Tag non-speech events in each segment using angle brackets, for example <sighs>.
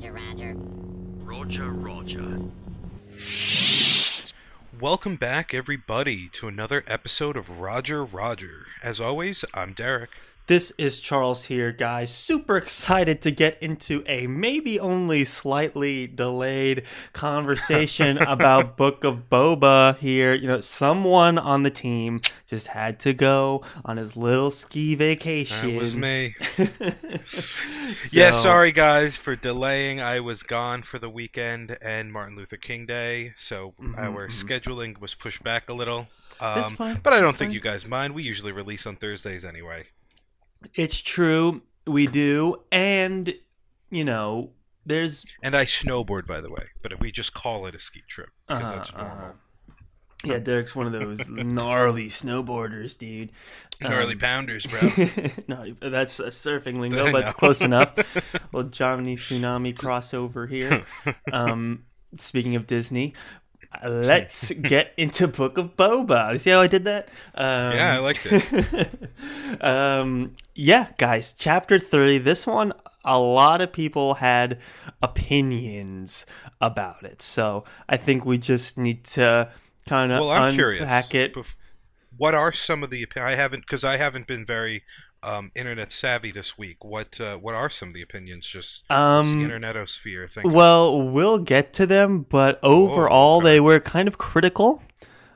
Roger, Roger. Roger, Roger. Welcome back, everybody, to another episode of Roger Roger. As always, I'm Derek. This is Charles here, guys. Super excited to get into a maybe only slightly delayed conversation <laughs> about Book of Boba here. You know, someone on the team just had to go on his little ski vacation. That was me. <laughs> Yeah, sorry guys for delaying. I was gone for the weekend and Martin Luther King Day, so our scheduling was pushed back a little. Um, fine. But I don't That's think fine. you guys mind. We usually release on Thursdays anyway. It's true. We do. And, you know, there's And I snowboard, by the way, but we just call it a ski trip because Uh-huh, that's normal. uh-huh. Yeah, Derek's one of those gnarly snowboarders, dude. Gnarly Um, pounders, bro. <laughs> no, that's a surfing lingo, but it's close enough. <laughs> Little Johnny Tsunami crossover here. <laughs> Um, speaking of Disney, let's <laughs> get into Book of Boba. See how I did that? Um, Yeah, I liked it. <laughs> um, yeah, guys, chapter three. This one, a lot of people had opinions about it, so I think we just need to kind of well, I'm unpack curious. it. What are some of the? I haven't because I haven't been very um, internet savvy this week. What uh, What are some of the opinions? Just what's the Um, internetosphere thing. Well, we'll get to them, but overall, okay. they were kind of critical,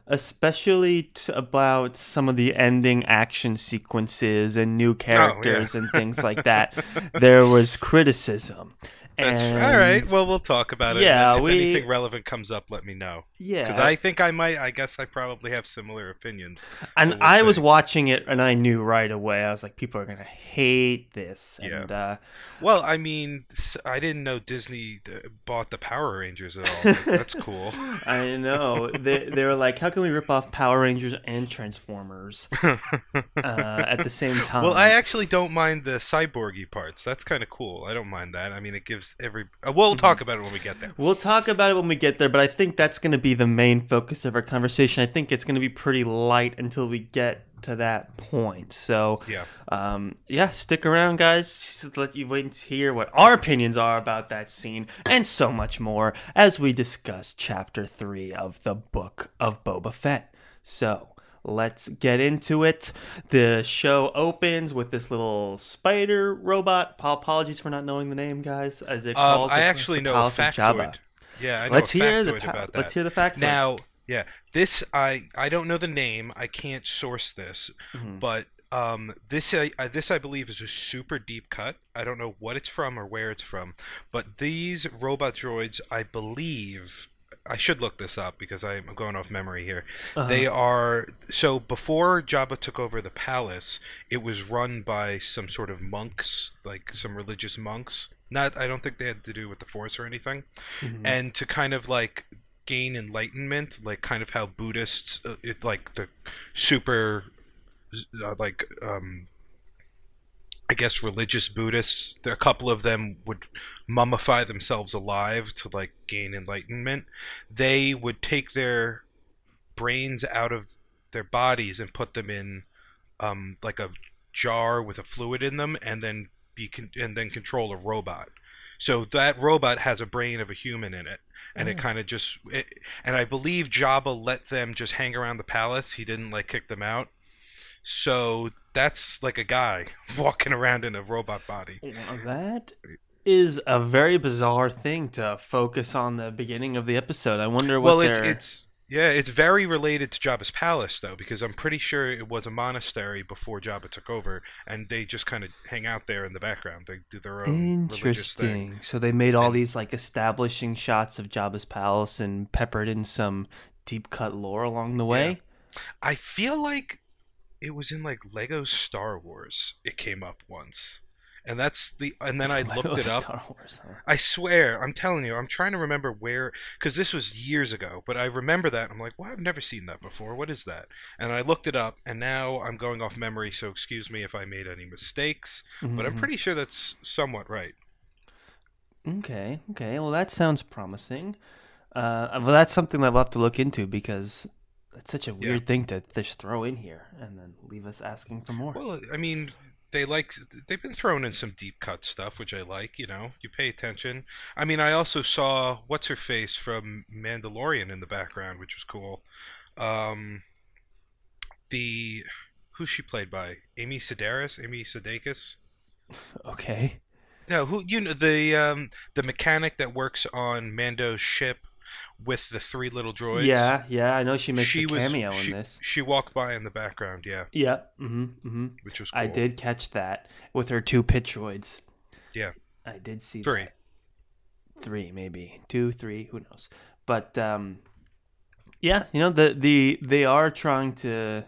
especially t- about some of the ending action sequences and Oh, new characters and things like that. <laughs> There was criticism. That's and, all right. Well, we'll talk about it. Yeah, if we- anything relevant comes up, let me know. yeah, Because I think I might. I guess I probably have similar opinions. and we'll I was watching it, and I knew right away. I was like, people are gonna hate this, Yeah. uh, Well, I mean, I didn't know Disney uh, bought the Power Rangers at all. That's cool. <laughs> I know they they were like, how can we rip off Power Rangers and Transformers <laughs> uh, at the same time? Well, I actually don't mind the cyborgy parts. That's kind of cool. I don't mind that. I mean, it gives every. Uh, we'll talk about it when we get there. We'll talk about it when we get there, but I think that's going to be the main focus of our conversation. I think it's going to be pretty light until we get to that point. So, Yeah. um, yeah, stick around, guys. Let you wait to hear what our opinions are about that scene and so much more as we discuss Chapter Three of the Book of Boba Fett. So. Let's get into it. The show opens with this little spider robot. Apologies for not knowing the name, guys. As it Um, crawls I actually know a palace factoid. Yeah, I know Let's a hear the pa- about that. let's hear the factoid. Now, yeah, this I I don't know the name. I can't source this, Mhm. but um, this I, I this I believe is a super deep cut. I don't know what it's from or where it's from, but these robot droids, I believe. I should look this up because I'm going off memory here. Uh-huh. They are so before Jabba took over the palace, it was run by some sort of monks, like some religious monks. Not, I don't think they had to do with the Force or anything Mhm. and to kind of like gain enlightenment like kind of how buddhists uh, it like the super uh, like um i guess religious buddhists a couple of them would mummify themselves alive to like gain enlightenment. They would take their brains out of their bodies and put them in um like a jar with a fluid in them and then be con- and then control a robot. So that robot has a brain of a human in it and it Oh. kind of just it, and i believe jabba let them just hang around the palace. He didn't like kick them out so that's like a guy <laughs> walking around in a robot body that is a very bizarre thing to focus on the beginning of the episode. I wonder what well they're. it's, yeah it's very related to jabba's palace though because i'm pretty sure it was a monastery before jabba took over and they just kind of hang out there in the background they do their own Interesting. So they made all And- these like establishing shots of Jabba's palace and peppered in some deep cut lore along the way. I feel like it was in like Lego Star Wars. It came up once, and that's the. And then I <laughs> looked it up. Star Wars. huh? I swear, I'm telling you, I'm trying to remember where, because this was years ago. But I remember that. I'm like, well, I've never seen that before. What is that? And I looked it up, and now I'm going off memory. So excuse me if I made any mistakes. But I'm Mhm. pretty sure that's somewhat right. Okay, okay. Well, that sounds promising. Uh, well, that's something that we'll have to look into because it's such a Yeah. weird thing to just throw in here and then leave us asking for more. Well, I mean, they like they've been throwing in some deep cut stuff, which I like. You know, you pay attention. I mean, I also saw what's her face from Mandalorian in the background, which was cool. Um, the who's she played by? Amy Sedaris, Amy Sudeikis. <laughs> Okay. No, who you know the um the mechanic that works on Mando's ship with the three little droids. Yeah, yeah. I know she makes she a was cameo she, in this. She walked by in the background, yeah, Yeah. Mm-hmm. Mm-hmm. which was cool. I did catch that with her two pit droids. Yeah. I did see Three. that. Three, maybe two, three, who knows? But um, yeah, you know the the they are trying to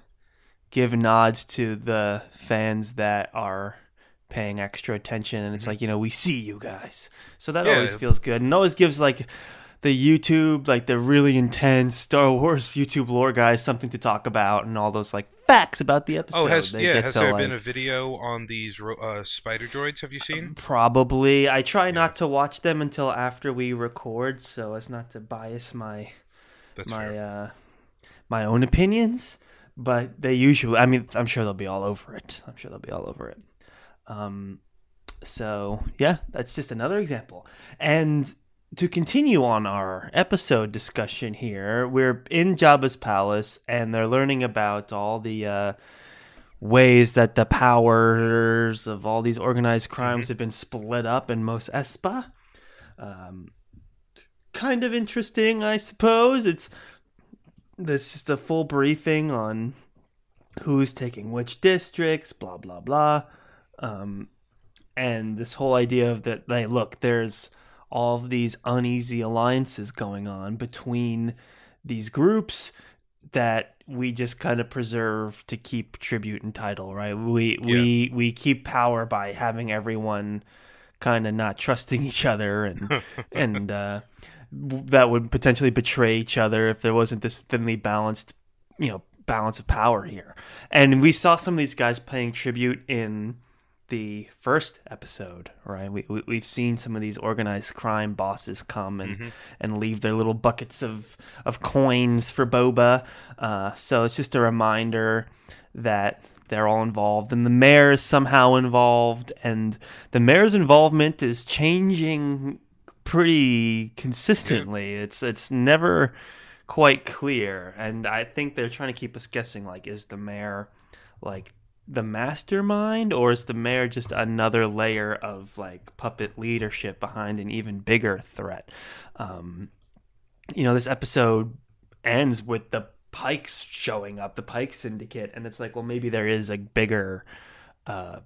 give nods to the fans that are paying extra attention, and it's like you know we see you guys, so that Mm-hmm. Yeah. always feels good, and always gives like the YouTube, like the really intense Star Wars YouTube lore guys, something to talk about, and all those like facts about the episode. Oh, has They yeah? Has to, there like- been a video on these ro- uh, spider droids? Have you seen? Probably. I try not to watch them until after we record, so as not to bias my That's my fair. uh, my own opinions. But they usually, I mean, I'm sure they'll be all over it. I'm sure they'll be all over it. Um, so yeah, that's just another example. And to continue on our episode discussion here, we're in Jabba's palace, and they're learning about all the. Uh, ways that the powers of all these organized crimes have been split up in Mos Espa. Um, kind of interesting, I suppose. It's there's just a full briefing on who's taking which districts, blah blah blah, um, and this whole idea of that. Hey, look, there's all of these uneasy alliances going on between these groups that we just kind of preserve to keep tribute and title, right? We we we keep power by having everyone kind of not trusting each other and <laughs> and uh, that would potentially betray each other if there wasn't this thinly balanced, you know, balance of power here. And we saw some of these guys paying tribute in the first episode, right? We, we we've seen some of these organized crime bosses come and and leave their little buckets of of coins for Boba. Uh, so it's just a reminder that they're all involved, and the mayor is somehow involved, and the mayor's involvement is changing pretty consistently. It's it's never quite clear, and I think they're trying to keep us guessing. Like, is the mayor like the mastermind, or is the mayor just another layer of like puppet leadership behind an even bigger threat? Um, you know, this episode ends with the Pikes showing up, the Pike Syndicate, and it's like, well, maybe there is a bigger uh,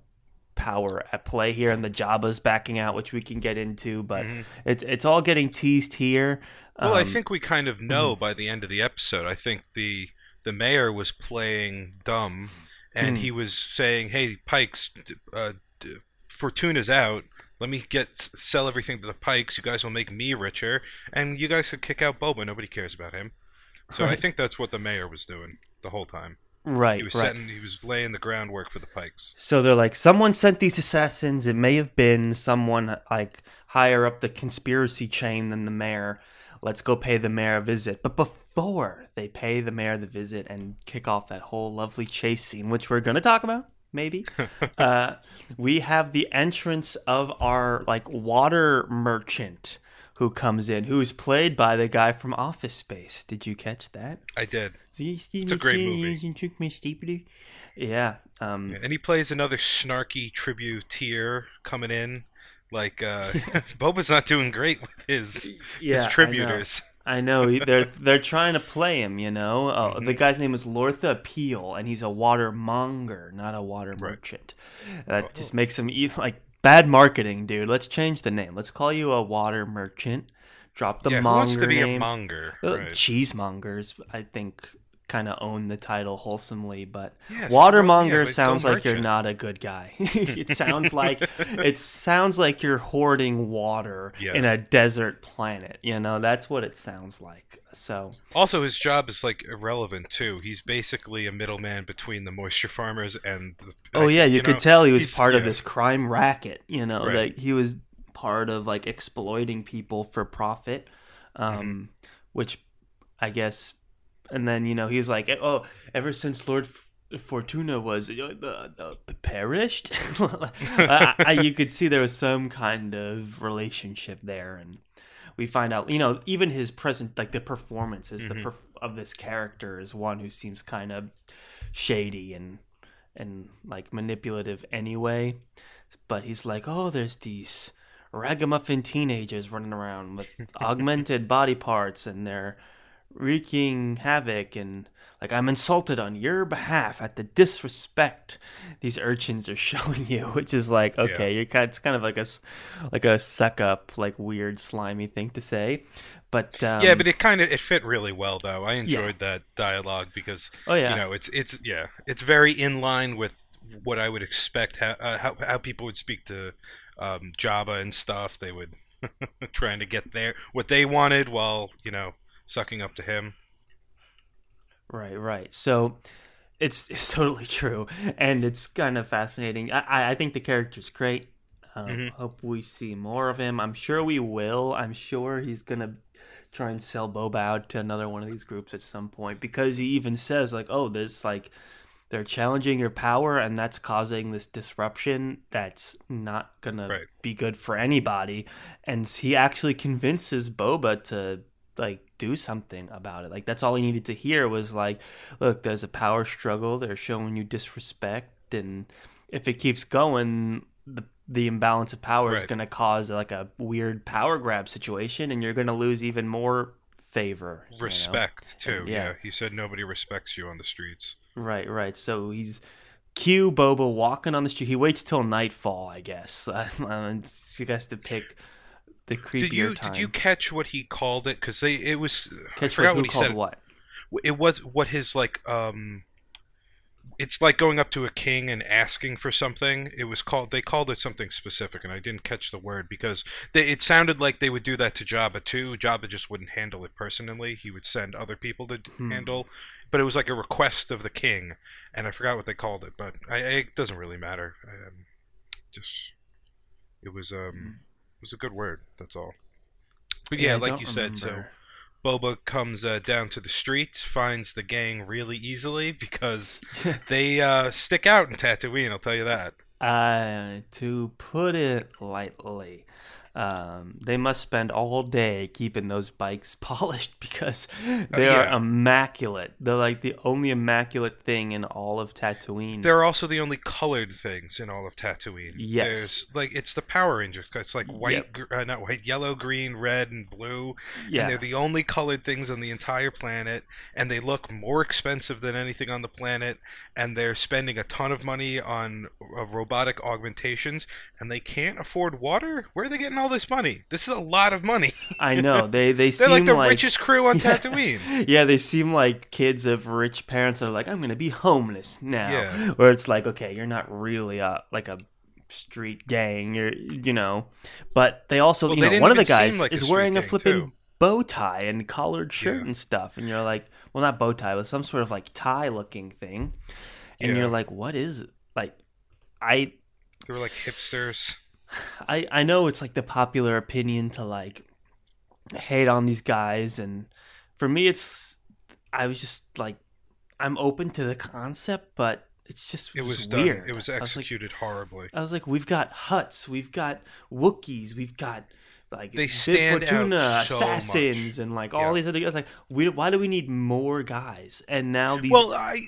power at play here, and the Jabba's backing out, which we can get into, but it, it's all getting teased here. Well, I Um, think we kind of know by the end of the episode. I think the the mayor was playing dumb, and Hmm. he was saying, "Hey, Pikes, uh, Fortuna's out. Let me get sell everything to the Pikes. You guys will make me richer, and you guys could kick out Boba. Nobody cares about him." So I think that's what the mayor was doing the whole time. right, He was right. setting, he was laying the groundwork for the Pikes. So they're like, someone sent these assassins. It may have been someone like higher up the conspiracy chain than the mayor. Let's go pay the mayor a visit. But before they pay the mayor the visit and kick off that whole lovely chase scene, which we're going to talk about, maybe, <laughs> uh, we have the entrance of our like water merchant who comes in, who's played by the guy from Office Space. Did you catch that? I did, It's a great movie. Yeah. Um, and he plays another snarky tributeer coming in. Like uh, <laughs> Boba's not doing great with his Yeah, I know. I know he- they're <laughs> they're trying to play him. You know, uh, Mm-hmm. the guy's name is Lortha Peel, and he's a water monger, not a water merchant. That Oh. just makes him like bad marketing, dude. Let's change the name. Let's call you a water merchant. Drop the yeah, who monger wants to be name. a monger? Uh, Right. Cheesemongers, I think, kind of own the title wholesomely, but Yeah, watermonger yeah, but sounds like you're not a good guy. <laughs> it <laughs> sounds like it sounds like you're hoarding water Yeah. in a desert planet. You know, that's what it sounds like. So Also, his job is like irrelevant too. He's basically a middleman between the moisture farmers and. The, Oh yeah, you, could know, tell he was part of this crime racket. You know, Right. like he was part of like exploiting people for profit, um, Mm-hmm. which I guess. And then you know he's like, oh, ever since Lord Fortuna was uh, uh, perished. <laughs> I, I, you could see there was some kind of relationship there, and we find out, you know, even his present, like the performances, the perf- of this character is one who seems kind of shady and and like manipulative anyway. But he's like, oh, there's these ragamuffin teenagers running around with <laughs> augmented body parts, and they're wreaking havoc and like I'm insulted on your behalf at the disrespect these urchins are <laughs> showing you, which is like okay, you're kind. It's kind of like a like a suck up, like weird, slimy thing to say, but um, yeah, but it kind of it fit really well though. I enjoyed that dialogue because Oh, yeah. you know it's it's yeah it's very in line with what I would expect how uh, how, how people would speak to um, Jabba and stuff. They would <laughs> trying to get there what they wanted while you know sucking up to him. Right, right. So it's it's <laughs> totally true, and it's kind of fascinating. I I- think the character's great. Um, Mhm. Hope we see more of him. I'm sure we will. I'm sure he's gonna try and sell Boba out to another one of these groups at some point because he even says like, "Oh, there's like." They're challenging your power, and that's causing this disruption that's not gonna Right. be good for anybody. And he actually convinces Boba to like do something about it. Like that's all he needed to hear was like, look, there's a power struggle. They're showing you disrespect, and if it keeps going, the the imbalance of power is going to cause like a weird power grab situation, and you're going to lose even more favor. you know? Respect too. Yeah. Yeah. he said nobody respects you on the streets. Right, right. So he's cue Boba walking on the street. He waits till nightfall, I guess. <laughs> he has to pick the creepier Did you time. did you catch what he called it? Because they it was I catch forgot what, what he said. what? it was what his like um it's like going up to a king and asking for something it was called they called it something specific and i didn't catch the word because they, it sounded like they would do that to jabba too jabba just wouldn't handle it personally he would send other people to Hmm. handle but it was like a request of the king and i forgot what they called it but I, it doesn't really matter um, just it was um it was a good word that's all but yeah, I like you said so. Boba comes uh, down to the streets, finds the gang really easily because <laughs> they uh, stick out in Tatooine. I'll tell you that. Uh, to put it lightly, um, they must spend all day keeping those bikes <laughs> polished because they Uh, are immaculate. They're like the only immaculate thing in all of Tatooine. They're also the only colored things in all of Tatooine. Yes. There's like it's the Power Rangers. It's like white, gr- uh, not white, yellow, green, red, and blue. yeah, And they're the only colored things on the entire planet, and they look more expensive than anything on the planet. And they're spending a ton of money on uh, robotic augmentations, and they can't afford water. Where are they getting all this money? This is a lot of money. <laughs> I know they they <laughs> They're seem like the richest crew on <laughs> Yeah. Tatooine. yeah, they seem like kids of rich parents that are like, I'm gonna be homeless now. Yeah. Where it's like, okay, you're not really a like a street gang, you're you know. But they also Well, you they know, one of the guys like is street wearing a flipping too. bow tie and collared shirt Yeah. and stuff, and you're like, well not bow tie, but some sort of like tie looking thing. And Yeah. you're like, what is it? Like I They were like hipsters. I I know it's like the popular opinion to like hate on these guys and for me it's I was just like I'm open to the concept but it's just It was was done. weird. It was I like- executed horribly. I was like, we've got Hutts, we've got Wookiees, we've got like They stand out so assassins, much. and like all Yeah. these other guys. Like, we, why do we need more guys? And now these. Well, I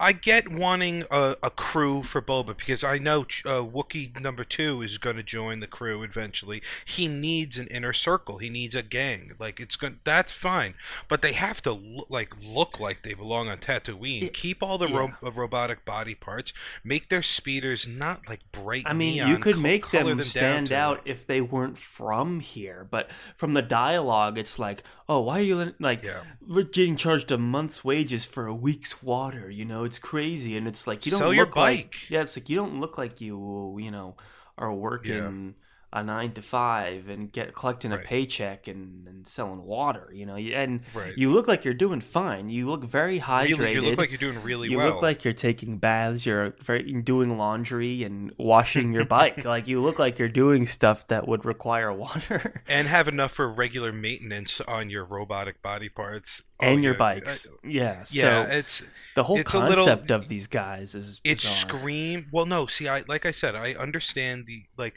I get wanting a, a crew for Boba because I know uh, Wookiee number two is going to join the crew eventually. He needs an inner circle. He needs a gang. Like it's going. That's fine, but they have to lo- like look like they belong on Tatooine. Yeah, Keep all the yeah. ro- uh, robotic body parts. Make their speeders not like bright. I mean, neon, you could co- make color them stand out if they weren't from here, but from the dialogue, it's like, oh, why are you like Yeah. we're getting charged a month's wages for a week's water? You know, it's crazy, and it's like you don't Sell your look like bike. yeah, it's like you don't look like you you know are working a nine to five and get collecting a paycheck and, and selling water. You know, and Right. you look like you're doing fine. You look very hydrated. Really, you look like you're doing really You well. You look like you're taking baths. You're very doing laundry and washing your bike. <laughs> like you look like you're doing stuff that would require water. and have enough for regular maintenance on your robotic body parts Oh, and your yeah. bikes. yeah. Yeah, So it's the whole it's a little- concept of these guys is it bizarre. scream. Well, no, see, I like I said, I understand the like,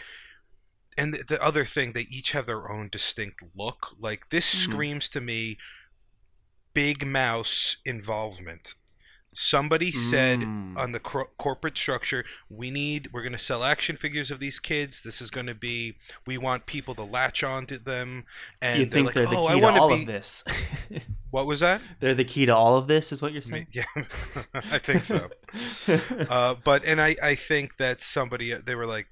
and the, the other thing, they each have their own distinct look. Like this Mhm. screams to me, big mouse involvement. Somebody said Mm. on the cor- corporate structure, we need, we're going to sell action figures of these kids. This is going to be, we want people to latch onto them. And you think like, they're the oh, key to all be, of this? <laughs> What was that? they're the key to all of this, is what you're saying? Yeah, <laughs> I think so. <laughs> uh, but and I, I think that somebody they were like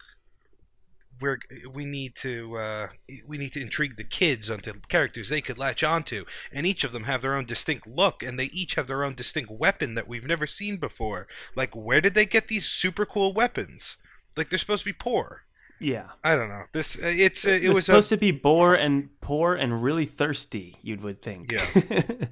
we're we need to uh, we need to intrigue the kids onto characters they could latch onto and each of them have their own distinct look and they each have their own distinct weapon that we've never seen before like where did they get these super cool weapons like they're supposed to be poor yeah. I don't know this uh, it's uh, it was supposed a, to be poor and poor and really thirsty. You would think, Yeah.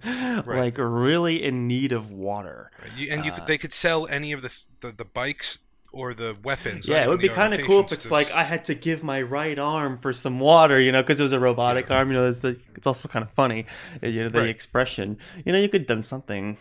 <laughs> Right. like really in need of water. you, and you uh, could, they could sell any of the the, the bikes or the weapons Yeah, or it would be kind of cool if it's like I had to give my right arm for some water, you know, because it was a robotic arm. You know, it's, the, it's also kind of funny, you know, the Right. expression. You know, you could have done something.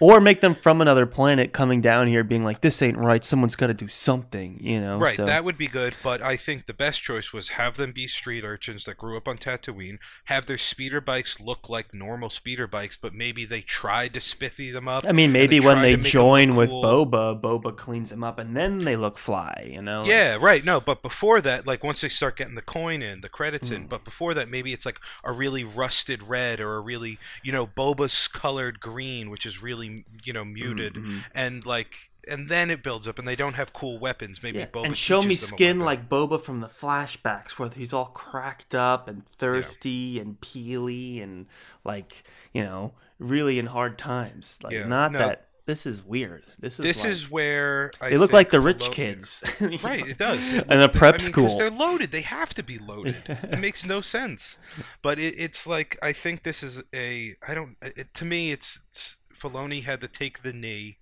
Or make them from another planet coming down here, being like, "This ain't right. Someone's got to do something," you know. Right, so- that would be good, but I think the best choice was have them be street urchins that grew up on Tatooine, have their speeder bikes look like normal speeder bikes, but maybe they tried to spiffy them up. I mean, maybe they when they to make 'em join with cool. Boba, Boba cleans them up, and then they look fly. You know. Yeah, right. No, but before that, like once they start getting the coin in, the credits Hmm. in, but before that, maybe it's like a really rusted red or a really, you know, Boba's colored green, which is really, you know, muted, Mhm. and like, and then it builds up, and they don't have cool weapons. Maybe Yeah, Boba and show me teaches them a skin like Boba from the flashbacks, where he's all cracked up and thirsty and peely and like you know really in hard times. Like Yeah, not no. that this is weird. This is This like- is where I they look like the rich kids, <laughs> Right, it does. <laughs> And a prep I mean, school. They're loaded. They have to be loaded. <laughs> it makes no sense. But it, it's like I think this is a. I don't. It, to me, it's, it's Filoni had to take the knee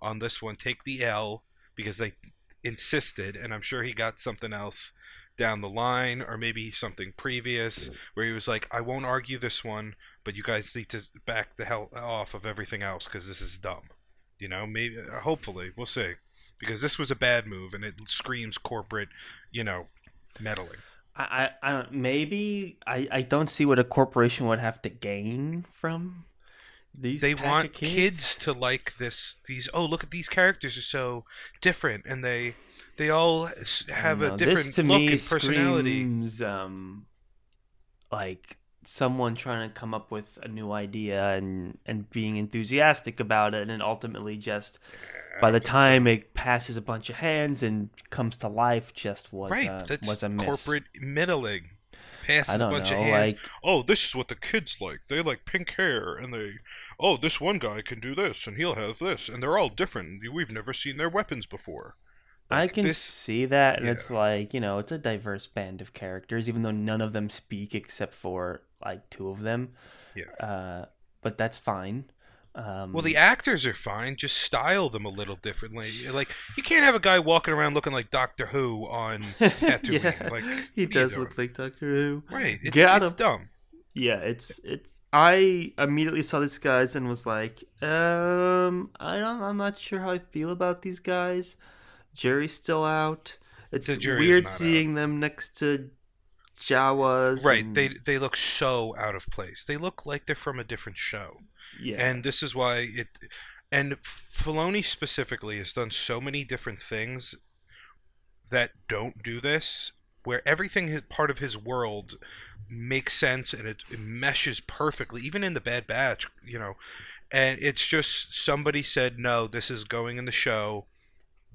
on this one, take the L because they insisted, and I'm sure he got something else down the line or maybe something previous where he was like, I won't argue this one, but you guys need to back the hell off of everything else because this is dumb. You know, maybe, uh, hopefully, we'll see. Because this was a bad move and it screams corporate, you know, meddling. I, I, I maybe I, I don't see what a corporation would have to gain from these. They want kids. kids to like this. These oh look at these characters are so different, and they they all have a different this to look me and personality. Screams, um, like someone trying to come up with a new idea and and being enthusiastic about it, and then ultimately just by the time it passes a bunch of hands and comes to life, just was right, a, that's was a miss. corporate middling. Passes I don't a bunch know, of hands. like oh, this is what the kids like. They like pink hair, and they, oh, this one guy can do this, and he'll have this, and they're all different. We've never seen their weapons before. I can this- see that, and yeah. it's like you know, it's a diverse band of characters, even though none of them speak except for like two of them. Yeah. Uh, but that's fine. Um, Well, the actors are fine. Just style them a little differently. Like you can't have a guy walking around looking like Doctor Who on <laughs> Tatooine. yeah, Like he what <laughs> are you does look like Doctor Who. right. It's, Got it's him. dumb. Yeah, it's it's. I immediately saw these guys and was like, um, I don't, I'm not sure how I feel about these guys. Jerry's still out. It's The weird not out. seeing them next to Jawas. Right. and- They they look so out of place. They look like they're from a different show. yeah, And this is why it. And Filoni specifically has done so many different things that don't do this, where everything is part of his world makes sense and it, it meshes perfectly, even in the Bad Batch, you know. And it's just somebody said, no, this is going in the show.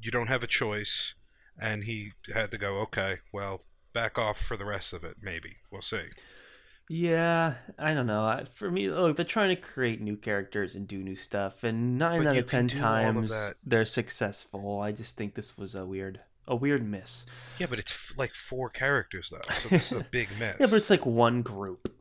You don't have a choice. And he had to go, okay, well, back off for the rest of it, maybe. We'll see. Yeah, I don't know. For me, look, they're trying to create new characters and do new stuff, and nine But out of ten all of times they're successful. I just think this was a weird. a weird miss. Yeah, but it's f- like four characters though, so this is a big <laughs> miss. Yeah, but it's like one group.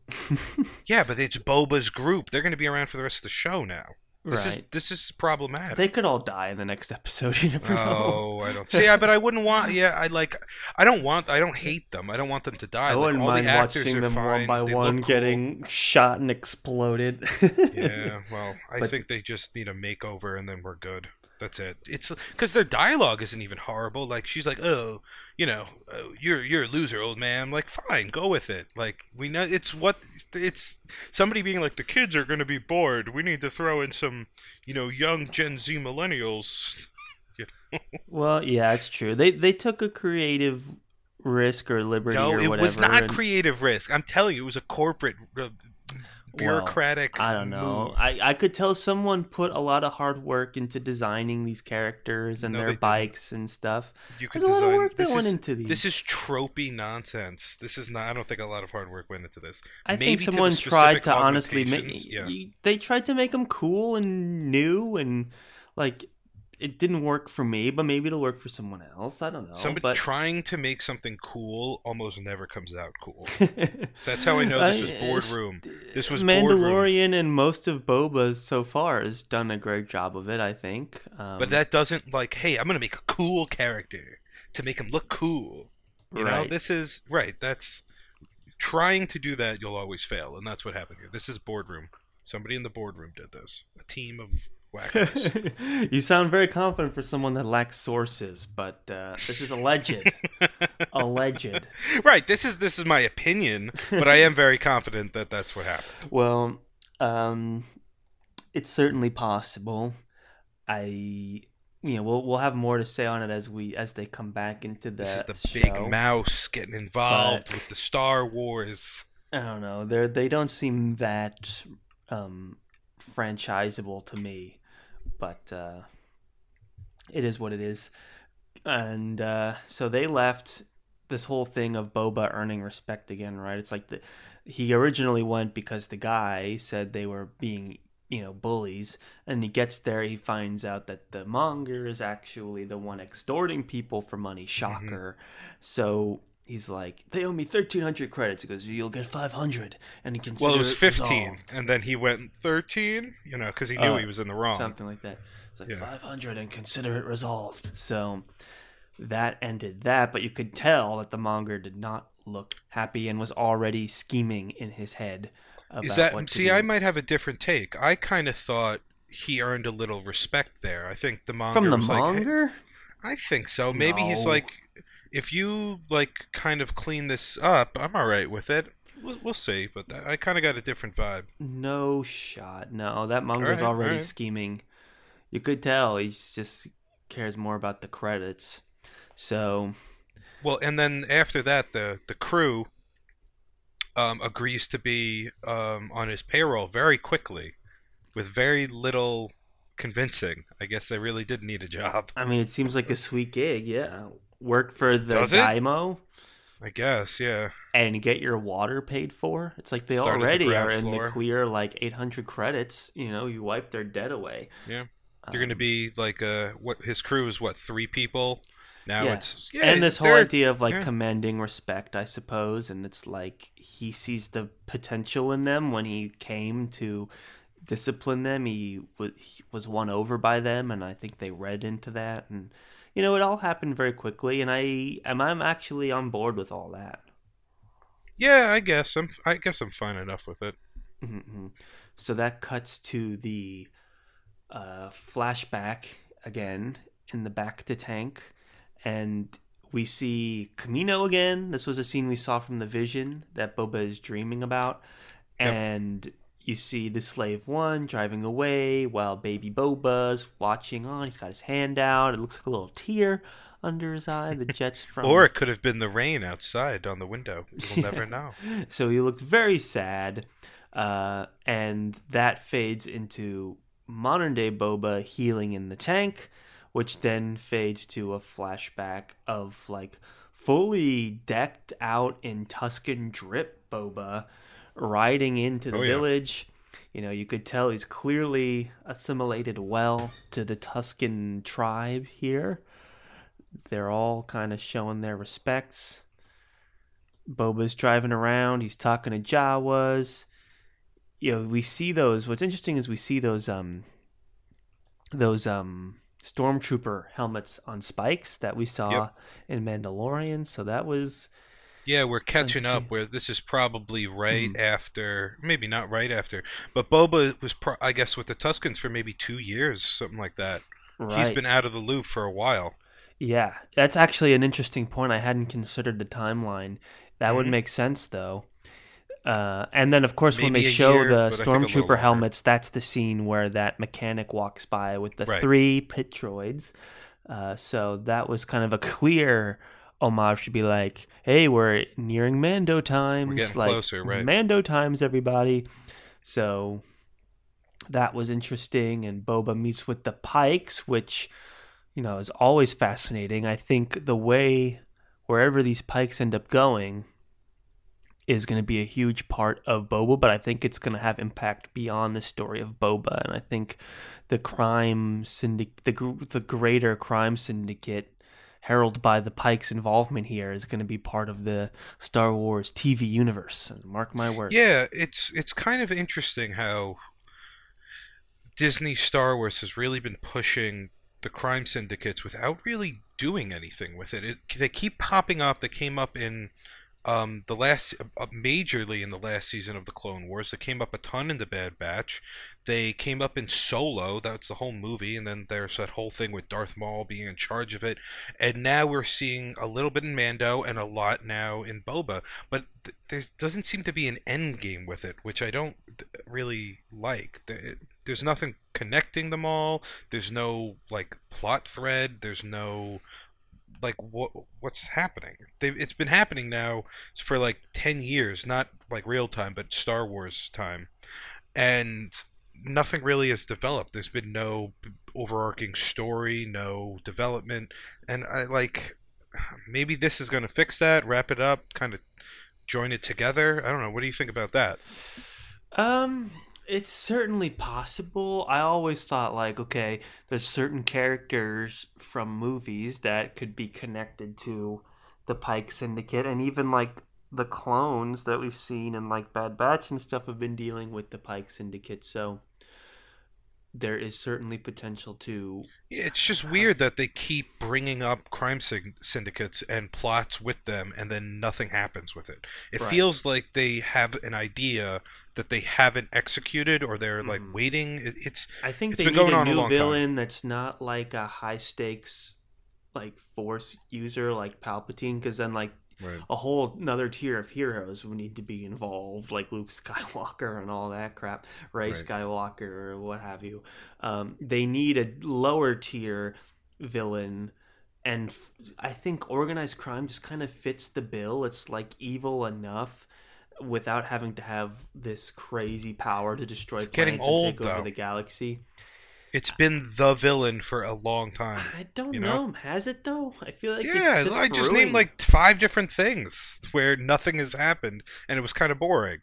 <laughs> yeah, but it's Boba's group. They're going to be around for the rest of the show now. This is Right. this is problematic. They could all die in the next episode. <laughs> You never know. Oh, I don't see. Yeah, but I wouldn't want. Yeah, I like. I don't want. I don't hate them. I don't want them to die. I Like, wouldn't all the mind watching them one by They one look cool. getting shot and exploded. <laughs> Yeah, well, I But- think they just need a makeover, and then we're good. That's it. It's because their dialogue isn't even horrible. Like she's like, "Oh, you know, uh, you're you're a loser, old man." I'm like, "Fine, go with it." Like we know it's what it's somebody being like, "The kids are going to be bored. We need to throw in some, you know, young Gen Z millennials." <laughs> well, yeah, it's true. They they took a creative risk or liberty No, or it whatever. was not and- creative risk. I'm telling you, it was a corporate, bureaucratic. I don't know. move. I, I could tell someone put a lot of hard work into designing these characters and No, their didn't. and stuff. You could There's a lot of work that went into these. This is tropey nonsense. This is not. I don't think a lot of hard work went into this. I Maybe think to someone tried to honestly make. yeah. They tried to make them cool and new and like it didn't work for me, but maybe it'll work for someone else. I don't know. Somebody but trying to make something cool almost never comes out cool. <laughs> That's how I know this was boardroom. This was boardroom. Mandalorian and most of Boba's so far has done a great job of it. I think. Um, But that doesn't like, hey, I'm gonna make a cool character to make him look cool. You know, this is right. That's trying to do that. You'll always fail, and that's what happened here. This is boardroom. Somebody in the boardroom did this. A team of <laughs> you sound very confident for someone that lacks sources, but uh, this is alleged. <laughs> alleged. right. This is this is my opinion, but I am very confident that that's what happened. Well, um, it's certainly possible. I, you know, we'll we'll have more to say on it as we as they come back into the. This is the show. big mouse getting involved But- with the Star Wars. I don't know. They they don't seem that um, franchisable to me, but uh, it is what it is. And uh, so they left this whole thing of Boba earning respect again, right? It's like the he originally went because the guy said they were being you know bullies and he gets there he finds out that the monger is actually the one extorting people for money shocker so he's like they owe me 1300 credits he goes you'll get 500 and he considers Well, it was 15, resolved. and then he went 13, you know, because he knew Uh, he was in the wrong. something like that it's like Yeah. 500 and consider it resolved so that ended that but you could tell that the monger did not look happy and was already scheming in his head about Is that see? do. I might have a different take. I kind of thought he earned a little respect there. I think the monger from the was like, hey- monger I think so. Maybe he's like, if you like kind of clean this up, I'm all right with it. We'll, we'll see, but that, I kind of got a different vibe. No shot. No, that monger's Alright, already alright. scheming. You could tell he's just cares more about the credits. So Well, and then after that, the the crew um, agrees to be um, on his payroll very quickly, with very little convincing. I guess they really did need a job. I mean, it seems like a sweet gig. Yeah, work for the Does I guess, yeah. and get your water paid for. It's like they Start at the already are in floor. the clear, like 800 credits. You know, you wipe their debt away. Yeah. You're gonna Um, be like uh, what his crew is what three people. Now Yeah. it's yeah, and this whole idea of like yeah. commanding respect, I suppose, and it's like he sees the potential in them when he came to discipline them. He was he was won over by them, and I think they read into that, and you know, it all happened very quickly, and I am I'm actually on board with all that. Yeah, I guess I'm. I guess I'm fine enough with it. Mm-hmm. So that cuts to the uh, flashback again in the bacta tank, and we see Kamino again. This was a scene we saw from the vision that Boba is dreaming about, Yep. and you see the slave one driving away while baby Boba's watching on. He's got his hand out. It looks like a little tear under his eye. The <laughs> jets from Or it could have been the rain outside on the window. You'll Yeah. <laughs> never know. so he looked very sad, uh, and that fades into modern day Boba healing in the tank, which then fades to a flashback of like fully decked out in Tusken drip Boba riding into the Oh, yeah. village. You know, you could tell he's clearly assimilated well to the Tusken tribe here. They're all kind of showing their respects. Boba's driving around. He's talking to Jawas. You know, we see those. What's interesting is we see those um those um stormtrooper helmets on spikes that we saw Yep. in Mandalorian. So that was Yeah, we're catching up where this is probably right Mhm. after, maybe not right after, but Boba was, pro- I guess, with the Tuskens for maybe two years, something like that. right. He's been out of the loop for a while. Yeah, that's actually an interesting point. I hadn't considered the timeline. That would Mhm. make sense, though. Uh, and then, of course, when Maybe they show year, the but I think a little stormtrooper helmets, that's the scene where that mechanic walks by with the Right. three pit droids. Uh, so that was kind of a <laughs> clear homage to be like, "Hey, we're nearing Mando times. getting like, closer, right. Mando times, everybody." So that was interesting. And Boba meets with the Pikes, which you know is always fascinating. I think the way wherever these Pikes end up going is going to be a huge part of Boba, but I think it's going to have impact beyond the story of Boba. And I think the crime syndicate, the the greater crime syndicate. Heralded by the Pikes' involvement here is going to be part of the Star Wars TV universe. And mark my words. Yeah, it's it's kind of interesting how Disney Star Wars has really been pushing the crime syndicates without really doing anything with it. it they keep popping up. They came up in um, the last, uh, majorly in the last season of the Clone Wars. They came up a ton in the Bad Batch. They came up in Solo. That's the whole movie, and then there's that whole thing with Darth Maul being in charge of it. And now we're seeing a little bit in Mando and a lot now in Boba. But th- there doesn't seem to be an end game with it, which I don't really like. There- There's nothing connecting them all. There's no like plot thread. There's no like what what's happening. They've, it's been happening now for like ten years, not like real time, but Star Wars time, and nothing really has developed. There's been no overarching story, no development, and I like maybe this is going to fix that, wrap it up, kind of join it together. I don't know. What do you think about that? Um, it's certainly possible. I always thought like, okay, there's certain characters from movies that could be connected to the Pike Syndicate, and even like the clones that we've seen in like Bad Batch and stuff have been dealing with the Pike Syndicate. So there is certainly potential to Yeah, It's just weird that they keep bringing up crime syn- syndicates and plots with them, and then nothing happens with it. It Right. feels like they have an idea that they haven't executed, or they're like Mhm. waiting. It, it's I think It's they been need going a on a new long time. villain that's not like a high stakes like force user like Palpatine because then like right. a whole another tier of heroes would need to be involved, like Luke <laughs> Skywalker and all that crap, Rey Right. Skywalker or what have you. Um, they need a lower tier villain, and f- I think organized crime just kind of fits the bill. It's like evil enough without having to have this crazy power to destroy It's getting planets and take over the galaxy. It's been the villain for a long time. I don't You know? know? Has it though? I feel like yeah, it's just I just brewing. named like five different things where nothing has happened, and it was kind of boring.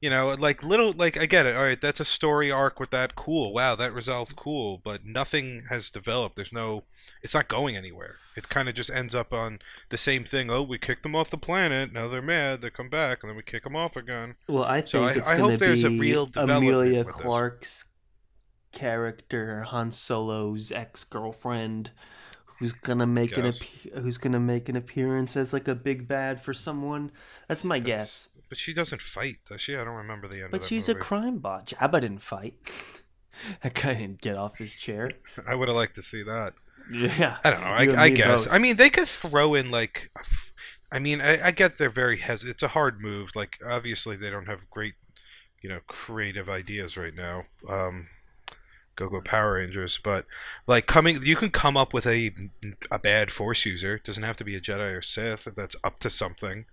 You know, like little, like I get it. All right, that's a story arc with that. Cool. Wow, that resolved cool, but nothing has developed. There's no. It's not going anywhere. It kind of just ends up on the same thing. Oh, we kicked them off the planet. Now they're mad. They come back, and then we kick them off again. Well, I think So I- it's I going hope to there's a real development Emilia with this. Clark's character, Han Solo's ex girlfriend, who's gonna make an Guess. appe- who's gonna make an appearance as like a big bad for someone. That's my guess. But she doesn't fight, does she? I don't remember the end. of But she's movie. a crime boss. Jabba didn't fight. <laughs> that guy didn't get off his chair. <laughs> I would have liked to see that. Yeah, I don't know. I, I guess. both. I mean, they could throw in like. I mean, I, I get they're very hes. It's a hard move. Like, obviously, they don't have great, you know, creative ideas right now. Um, go go Power Rangers, but like coming, you can come up with a a bad Force user. It doesn't have to be a Jedi or Sith. If that's up to something,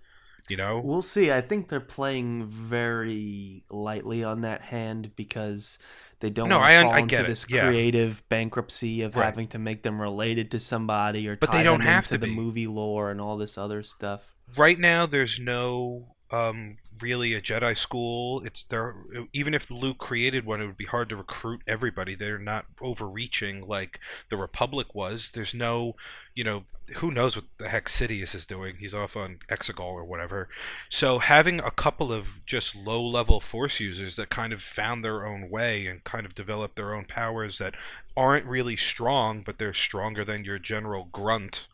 you know. We'll see. I think they're playing very lightly on that hand because they don't No, want I fall I into it, this yeah. creative bankruptcy of Right. having to make them related to somebody or But they don't have into to the be. movie lore and all this other stuff. right now there's no um, really a Jedi school. It's there. Even if Luke created one, it would be hard to recruit everybody. They're not overreaching like the Republic was. There's no, you know, who knows what the heck Sidious is doing? He's off on Exegol or whatever. So having a couple of just low-level Force users that kind of found their own way and kind of developed their own powers that aren't really strong, but they're stronger than your general grunt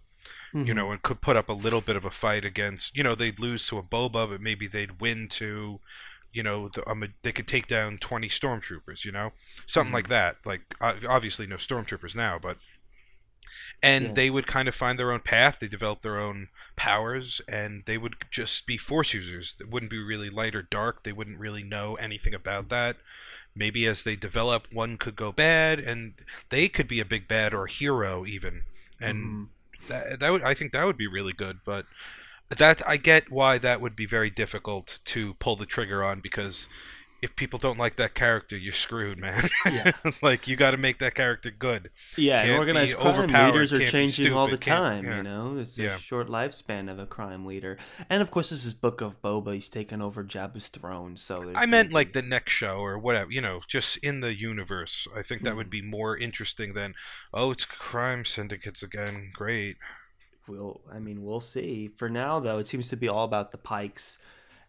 you Mhm. know, and could put up a little bit of a fight against, you know, they'd lose to a Boba, but maybe they'd win to, you know, the, um, they could take down 20 stormtroopers, you know, something Mhm. like that. Like, obviously, no stormtroopers now, but. And Yeah. they would kind of find their own path. They develop their own powers, and they would just be force users. It wouldn't be really light or dark. They wouldn't really know anything about that. Maybe as they develop, one could go bad, and they could be a big bad or a hero even. And Mhm. That, that would I think that would be really good, but that I get why that would be very difficult to pull the trigger on because if people don't like that character, you're screwed, man. <laughs> Yeah. <laughs> like you got to make that character good. Yeah, Can't organized crime leaders are changing all the time. yeah. You know, it's a Yeah. short lifespan of a crime leader, and of course, this is Book of Boba. He's taken over Jabba's throne, so there's I meant like the next show or whatever, you know, just in the universe. I think that Hmm. would be more interesting than oh, it's crime syndicates again. Great. We'll, I mean, we'll see. For now, though, it seems to be all about the Pikes,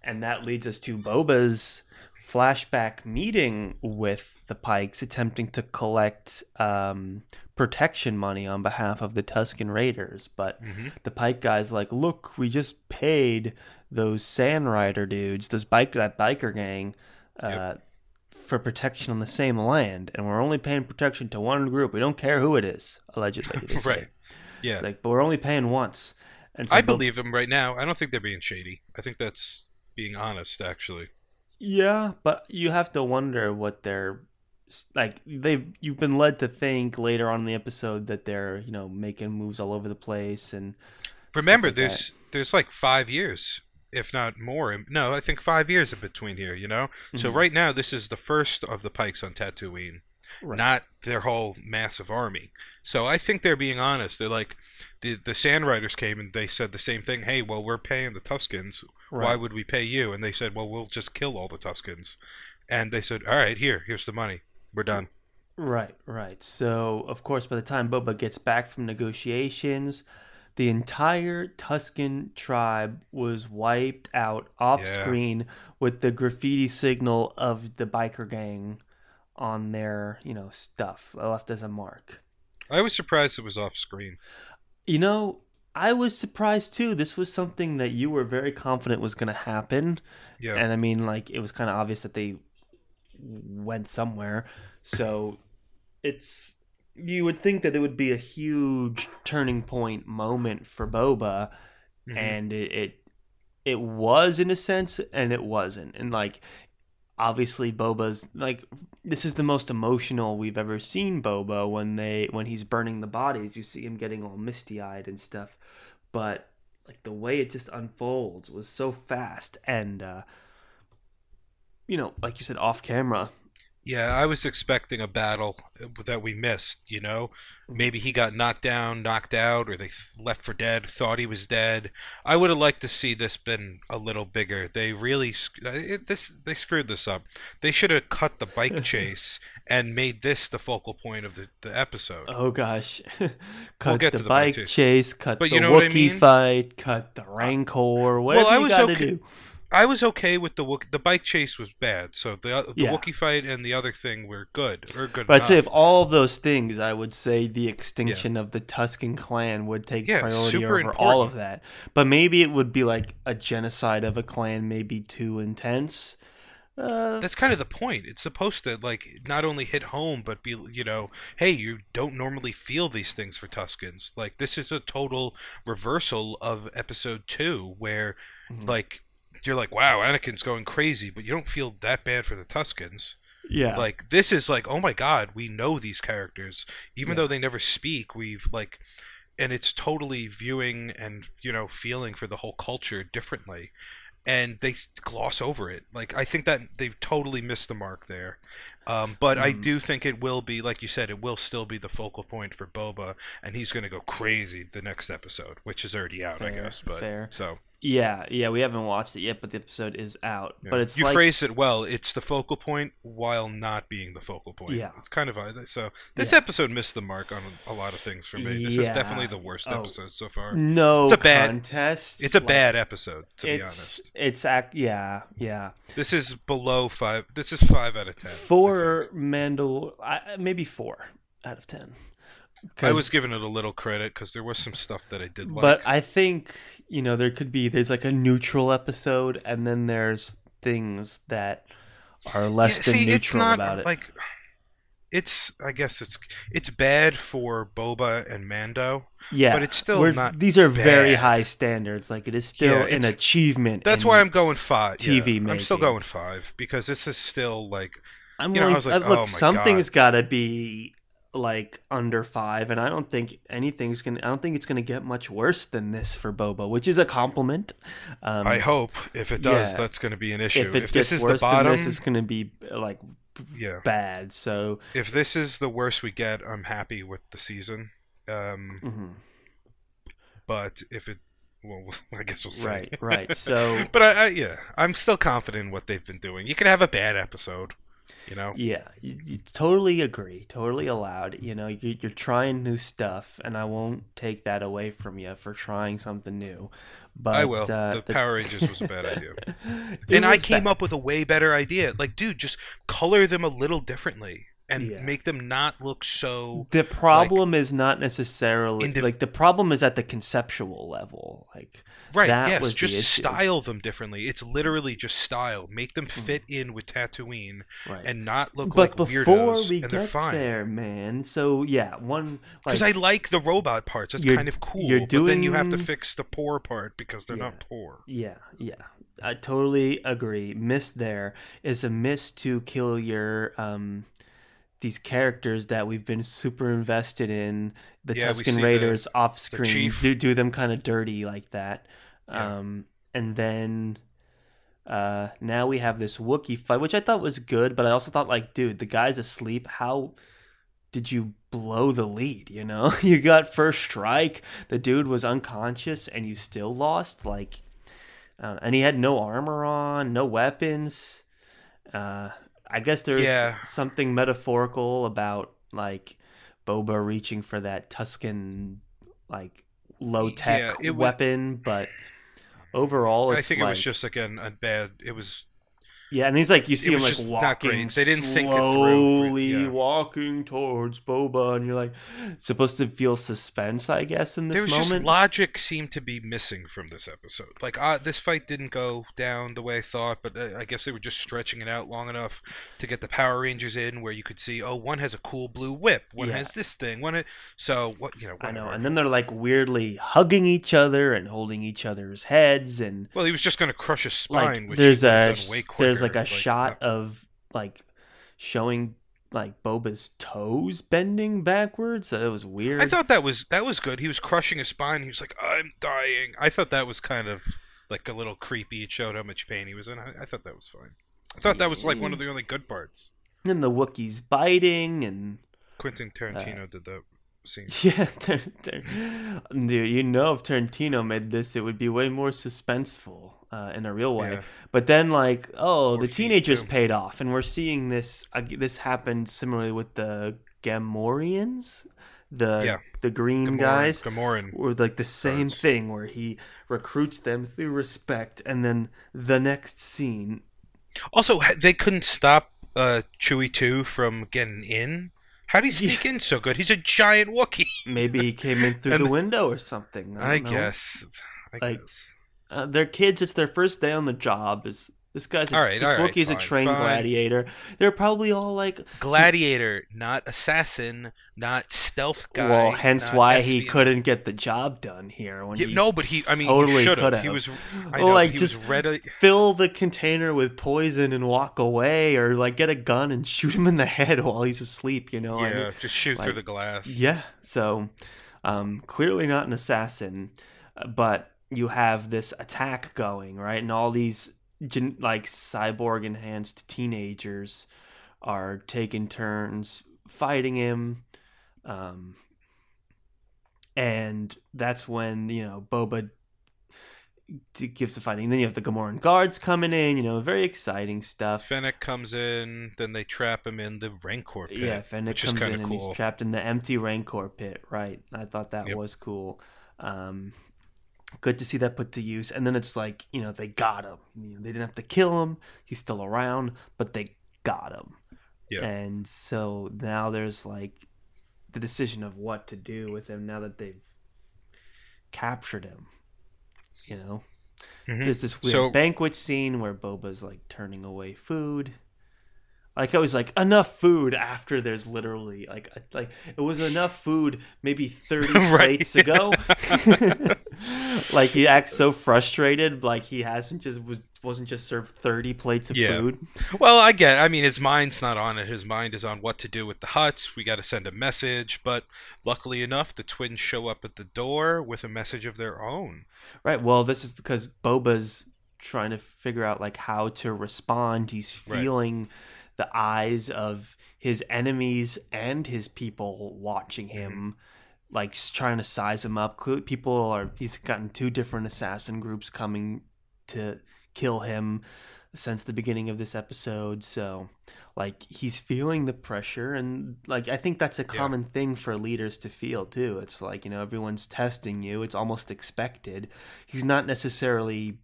and that leads us to Boba's flashback meeting with the Pikes, attempting to collect um, protection money on behalf of the Tusken Raiders. But hmm the Pike guy's like, "Look, we just paid those Sand Rider dudes, those bike that biker gang, uh, for protection on the same land, and we're only paying protection to one group. We don't care who it is, allegedly." <laughs> Right. Yeah. It's like, but we're only paying once. And so I believe them right now. I don't think they're being shady. I think that's being honest, actually. Yeah, but you have to wonder what they're like. They've you've been led to think later on in the episode that they're you know making moves all over the place and Remember, like there's there's like five years, if not more. No, I think five years in between here. You know, so Mhm. right now this is the first of the Pikes on Tatooine, Right. not their whole massive army. So I think they're being honest. They're like the the Sand Riders came and they said the same thing. Hey, well, we're paying the Tuskens. Why would we pay you? And they said, well, we'll just kill all the Tuskens. And they said, all right, here, here's the money. We're done. Right, right. So, of course, by the time Boba gets back from negotiations, the entire Tusken tribe was wiped out off Yeah. screen with the graffiti signal of the biker gang on their, you know, stuff left as a mark. I was surprised it was off screen. You know, I was surprised too. This was something that you were very confident was going to happen. Yeah. And I mean, like, it was kind of obvious that they went somewhere. So it's, you would think that it would be a huge turning point moment for Boba. Mhm. And it, it, it was in a sense, and it wasn't. And like, obviously Boba's like this is the most emotional we've ever seen Boba when they when he's burning the bodies. You see him getting all misty eyed and stuff, but like the way it just unfolds was so fast and uh, you know, like you said, off camera. Yeah, I was expecting a battle that we missed, you know? Maybe he got knocked down, knocked out, or they left for dead, thought he was dead. I would have liked to see this been a little bigger. They really uh, it, this they screwed this up. They should have cut the bike <laughs> chase and made this the focal point of the, the episode. Oh gosh, <laughs> cut get the, to the bike chase. chase, cut But the you know what I mean? fight, cut the Rancor, whatever I you gotta okay- do. I was okay with the Wook- the bike chase was bad, so the the Yeah. Wookiee fight and the other thing were good or good. But I'd say of all of those things, I would say the extinction of the Tusken clan would take Yeah, priority over all of that. But maybe it would be like a genocide of a clan, maybe too intense. Uh, That's kind of the point. It's supposed to like not only hit home, but be you know, hey, you don't normally feel these things for Tuskens. Like this is a total reversal of episode two, where Mhm. like you're like, wow, Anakin's going crazy, but you don't feel that bad for the Tuskens. yeah, Like this is like, oh my god, we know these characters, even Yeah. though they never speak. We've like, and it's totally viewing and you know feeling for the whole culture differently, and they gloss over it. Like I think that they've totally missed the mark there. Um, but I Mm. do think it will be, like you said, it will still be the focal point for Boba, and he's going to go crazy the next episode, which is already out, I guess. But fair. so Yeah, yeah, we haven't watched it yet, but the episode is out. Yeah. But it's you like phrased it well. It's the focal point while not being the focal point. Yeah. it's kind of. So this Yeah. episode missed the mark on a lot of things for me. This is definitely the worst Oh. episode so far. no It's a bad- contest. It's a Like, bad episode, to be it's honest. it's ac- yeah yeah This is below five. This is five out of ten. I for Mandal maybe four out of ten. I was giving it a little credit because there was some stuff that I did like. but I think you know there could be there's like a neutral episode, and then there's things that are less Yeah, than see, neutral it's not about it. like it's. I guess it's it's bad for Boba and Mando. yeah, but it's still we're- not These are very high standards. Like it is still Yeah, an achievement. That's why I'm going five. TV yeah, I'm still going five because this is still like I'm you know, I like, was like, uh, look, oh something's got to be like under five, and I don't think anything's gonna. I don't think it's gonna get much worse than this for Boba, which is a compliment. Um, I hope if it does, yeah. that's to be an issue. if it this gets is worse the bottom, this, is gonna be like yeah. bad. So, If this is the worst we get, I'm happy with the season. Um, mhm. but if it, well, <laughs> I guess we'll see. right, right. So, <laughs> but I, I, yeah, I'm still confident in what they've been doing. You can have a bad episode, you know. yeah, you, you totally agree, totally allowed. You know, you, you're trying new stuff, and I won't take that away from you for trying something new. But I will. Uh, the Power Rangers was a bad idea. <laughs> And I came bad. up with a way better idea. Like, dude, just color them a little differently and Yeah. make them not look so. The problem is not necessarily Indiv- like the problem is at the conceptual level. Like Right, that yes, just style them differently. It's literally just style. Make them fit in with Tatooine right. and not look but like before weirdos, we and they're get fine. there, man. So yeah, one like Because I like the robot parts. That's kind of cool. you're But then you have to fix the poor part because they're Yeah. not poor. yeah, yeah. I totally agree. Miss there is a miss to kill your um these characters that we've been super invested in, the Yeah, Tusken see the- Raiders off screen. Do do them kind of dirty like that. Yeah. Um and then uh now we have this Wookiee fight, which I thought was good, but I also thought like, dude, the guy's asleep. How did you blow the lead, you know? <laughs> you got first strike, the dude was unconscious and you still lost like uh, and he had no armor on, no weapons. Uh I guess there's Yeah. something metaphorical about like Boba reaching for that Tusken like low tech Yeah, it was- weapon, but overall it's I think it was like- just again a bad. It was yeah, and he's like you see him like walking. They didn't think it through. slowly Yeah. walking towards Boba, and you're like supposed to feel suspense, I guess, in this there was moment. just logic seemed to be missing from this episode. Like uh, this fight didn't go down the way I thought, but uh, I guess they were just stretching it out long enough to get the Power Rangers in, where you could see, oh, one has a cool blue whip, one Yeah. has this thing, one. So what you know? I know, and then they're like weirdly hugging each other and holding each other's heads, and well, he was just going to crush his spine, like which there's a way there's like a shot uh, of like showing like Boba's toes bending backwards. So it was weird. I thought that was that was good. He was crushing his spine. He was like, "I'm dying." I thought that was kind of like a little creepy. It showed how much pain he was in. I, I thought that was fine. I thought that was like one of the only good parts. and the Wookiees biting and Quentin Uh, Tarantino did that scene. <laughs> Yeah, Tar- Tar- dude, you know if Tarantino made this, it would be way more suspenseful uh, in a real way. Yeah. But then, like, oh, More the teenagers too. paid off, and we're seeing this. Uh, this happened similarly with the Gamorreans, the Yeah. the green Gamorrean- guys. Gamorrean. Were like the same thing where he recruits them through respect, and then the next scene, Also, they couldn't stop uh, Chewie two from getting in. How would he sneak in so good? He's a giant Wookiee. maybe he came in through <laughs> And- the window or something. I, I, guess. I Like, guess. Uh, they're kids. It's their first day on the job. Is this guy's a, All right, this all right, Wookiee's a trained fine. gladiator. They're probably all like Gladiator, not assassin, not stealth guy. well, hence why he couldn't get the job done here. When Yeah, he no, but he. I mean, totally he should could have. He was. I know, like, just ready. fill the container with poison and walk away, or like get a gun and <laughs> shoot him in the head while he's asleep. You know? I Yeah, mean, just shoot through the glass. Yeah. So, um, clearly not an assassin, uh, but you have this attack going right, and all these gen- like cyborg enhanced teenagers are taking turns fighting him. Um, and that's when you know Boba gives the fighting. Then you have the Gamorrean guards coming in. You know, very exciting stuff. Fennec comes in, then they trap him in the Rancor pit. Yeah, Fennec comes in kinda and he's trapped in the empty Rancor pit. Right. I thought that Yep. was cool. Um, good to see that put to use. And then it's like, you know, they got him. You know, they didn't have to kill him. He's still around, but they got him. Yeah. And so now there's like the decision of what to do with him now that they've captured him. You know? Mhm. There's this weird So- banquet scene where Boba's like turning away food. Like I was like enough food after there's literally like like it was enough food maybe thirty <laughs> Right. plates ago. <laughs> like he acts so frustrated, like he hasn't just was wasn't just served thirty plates of Yeah. food. Well, I get. I mean, his mind's not on it. His mind is on what to do with the Hutts. We got to send a message. But luckily enough, the twins show up at the door with a message of their own. Right. Well, this is because Boba's trying to figure out like how to respond. He's Right. The eyes of his enemies and his people watching him, Mm-hmm. like trying to size him up. People are. He's gotten two different assassin groups coming to kill him since the beginning of this episode. So, like, he's feeling the pressure, and like, I think that's a Yeah. common thing for leaders to feel too. It's like you know, everyone's testing you. It's almost expected. He's not necessarily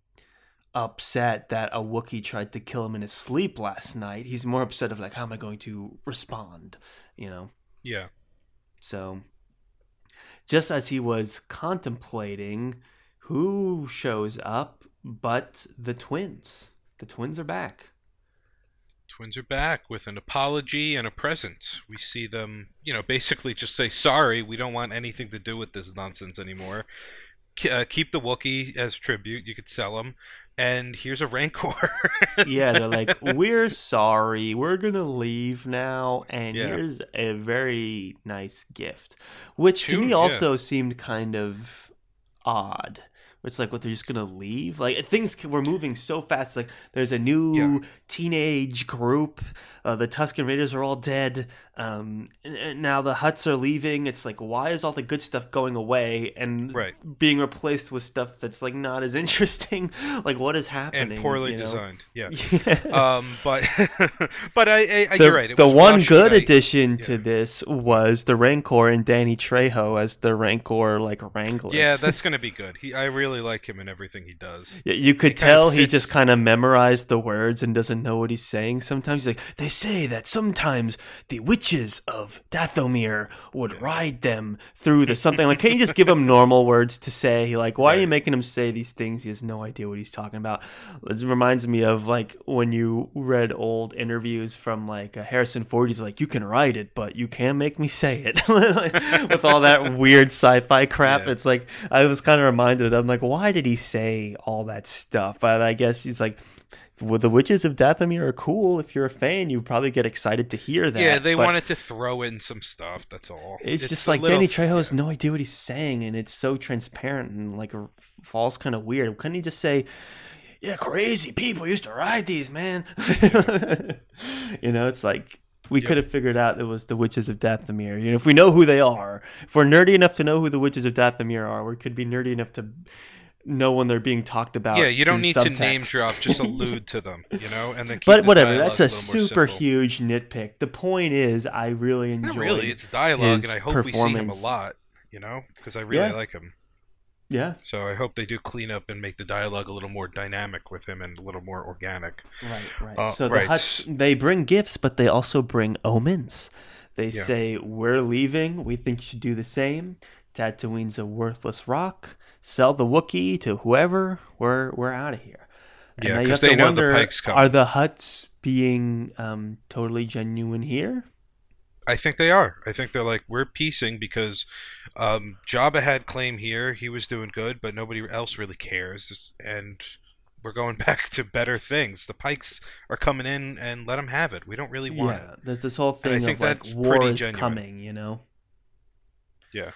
upset that a Wookiee tried to kill him in his sleep last night. He's more upset of like, how am I going to respond? You know. Yeah. So, just as he was contemplating, who shows up but the twins? The twins are back. Twins are back with an apology and a present. We see them, you know, basically just say, sorry, we don't want anything to do with this nonsense anymore. Uh, keep the Wookiee as tribute. You could sell him. And here's a Rancor. <laughs> Yeah, they're like, <laughs> we're sorry, we're gonna leave now, and Yeah. here's a very nice gift, which to me yeah. also seemed kind of odd. It's like what they're just gonna leave. Like things were moving so fast. Like there's a new Yeah. teenage group. Uh, the Tusken Raiders are all dead. Um, and, and now the Hutts are leaving. It's like why is all the good stuff going away and Right. being replaced with stuff that's like not as <laughs> interesting? like what is happening? and poorly you know? designed. Yeah. <laughs> Yeah. um, but <laughs> but I, I the, you're right. It the one good addition yeah. to this was the Rancor and Danny Trejo as the Rancor like wrangler. Yeah, that's gonna be good. He, I really like him in everything he does. Y- You could It kind of tell he just kind of memorized the words and doesn't know what he's saying. Sometimes he's like, they say that sometimes the witches of Dathomir would ride them through the something. Like, can't you just give <laughs> him normal words to say? He's like, why are you making him say these things? He has no idea what he's talking about. It reminds me of like when you read old interviews from like Harrison Ford. He's like, you can write it, but you can't make me say it. <laughs> With all that weird sci-fi crap, Yeah. it's like I was kind of reminded of that. I'm like, why did he say all that stuff? But I guess he's like, well, the Witches of Dathomir are cool. If you're a fan, you probably get excited to hear that. yeah, they but wanted to throw in some stuff. That's all. It's, just like little- Danny Trejo has no idea what he's saying, and it's so transparent and like falls kind of weird. Couldn't he just say, "Yeah, crazy people used to ride these, man"? <laughs> you know, it's like we Yep. could have figured out it was the Witches of Dathomir. You know, if we know who they are, if we're nerdy enough to know who the Witches of Dathomir are, we could be nerdy enough to know when they're being talked about. Yeah, you don't need to name drop. Just <laughs> allude to them, you know, and then. But the whatever, that's a more super huge nitpick. The point is, I really enjoy. Not really. It's dialogue, and I hope we see him a lot. You know, because I really Yeah. like him. Yeah, So I hope they do clean up and make the dialogue a little more dynamic with him and a little more organic. Right, right. Uh, so the right. Hutts they bring gifts, but they also bring omens. They Yeah. say, "We're leaving. We think you should do the same." Tatooine's a worthless rock. Sell the Wookiee to whoever. We're we're out of here. And Yeah, now you 'cause have to they know the wonder, Pike's coming. Are the Hutts being um, totally genuine here? I think they are. I think they're like we're piecing because um, Jabba had claim here. He was doing good, but nobody else really cares, and we're going <laughs> back to better things. The Pikes are coming in, and let them have it. We don't really want yeah, it. there's this whole And I thing think of like war is genuine. coming. You know. Yeah.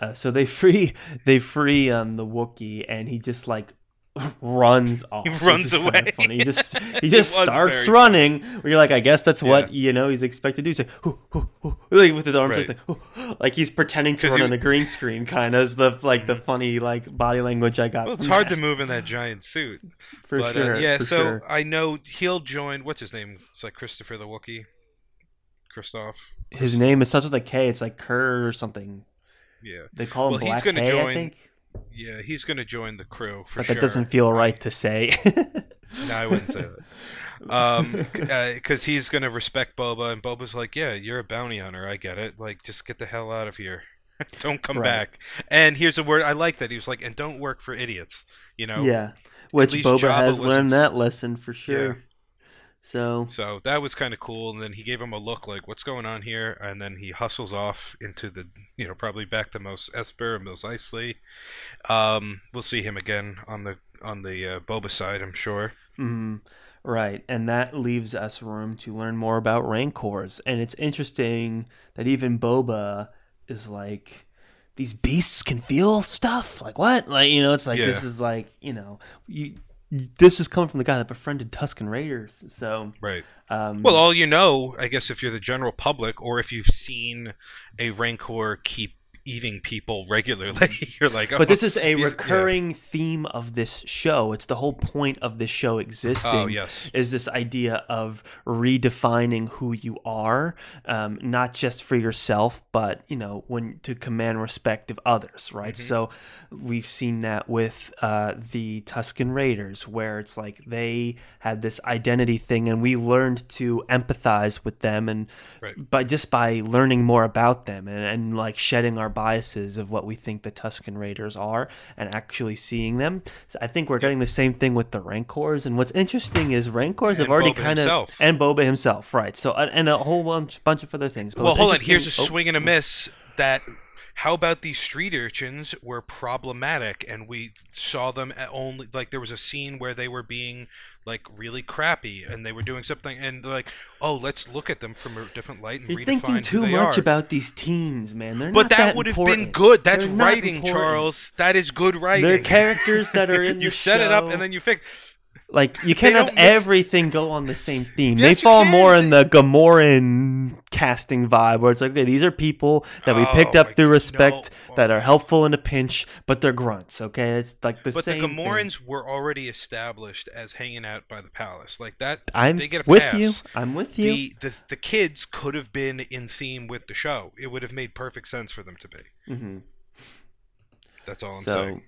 Uh, so they <laughs> free they free um the Wookiee and he just like runs off. He runs is kinda away. Funny. He just <laughs> he just starts running. Where you're like, I guess that's what Yeah. you know he's expected to do. He's like, hoo, hoo, hoo, like with his arms, Right. like, like he's pretending to run he- on the green screen. Kind of is the like the funny like body language I got. Well, it's hard that. to move in that giant suit. for but sure. uh, yeah, for so sure. I know he'll join. What's his name? It's like Christopher the Wookiee. Christoph. his name is such with a K. It's like Kerr or something. Yeah, They call him Well, he's Black gonna K, I join think. Yeah, he's gonna join the crew for But sure. that doesn't feel right to say. <laughs> No, I wouldn't say that. Um, because he's gonna respect Boba, and Boba's like, "Yeah, you're a bounty hunter. I get it. Like, just get the hell out of here. <laughs> don't come Right. back." And here's a word I like that he was like, "And don't work for idiots." You know. yeah, which Boba Jabba has learned that lesson for sure. Yeah. So So that was kind of cool, and then he gave him a look like, "What's going on here?" And then he hustles off into the, you know, probably back to Mos Esper and Mos Eisley. Um, we'll see him again on the on the uh, Boba side, I'm sure. Mhm. Right, and that leaves us room to learn more about Rancors. And it's interesting that even Boba is like, these beasts can feel stuff. Like what? Like you know, it's like this is like you know, you, this is coming from the guy that befriended Tusken Raiders. So, Right. um, Well, all you know, I guess, if you're the general public, or if you've seen a Rancor keep eating people regularly, <laughs> you're like, oh, but this is a these- yeah. recurring theme of this show. It's the whole point of this show existing. Oh, yes. Is this idea of redefining who you are, um, not just for yourself, but you know, when to command respect of others, right? Mm-hmm. So we've seen that with uh, the Tusken Raiders, where it's like they had this identity thing, and we learned to empathize with them, and Right. by just by learning more about them and, and like shedding our biases of what we think the Tusken Raiders are and actually seeing them. So I think we're getting the same thing with the Rancors. And what's interesting is Rancors have And already Boba kind of and Boba himself, right? So and and a whole bunch, bunch of other things. But Well, hold on. Here's a oh, swing and a mm. miss. That how about these street urchins were problematic, and we saw them only like there was a scene where they were being like really crappy, and they were doing something, and they're like, oh, let's look at them from a different light and You're redefine thinking too much are. about these teens, man. They're But not that, that would have been good. That's They're writing. Charles. That is good writing. They're characters that are in <laughs> you set it up and then you fix. Like you can't have mix- everything go on the same theme. Yes, they fall more in the Gamorrean casting vibe, where it's like, okay, these are people that we picked Oh, up through respect, no. that are helpful in a pinch, but they're grunts. Okay, it's like the But the same. thing. Were already established as hanging out by the palace, like that. I'm they get a with pass. you. I'm with you. The, the the kids could have been in theme with the show. It would have made perfect sense for them to be. hmm That's all I'm So, saying.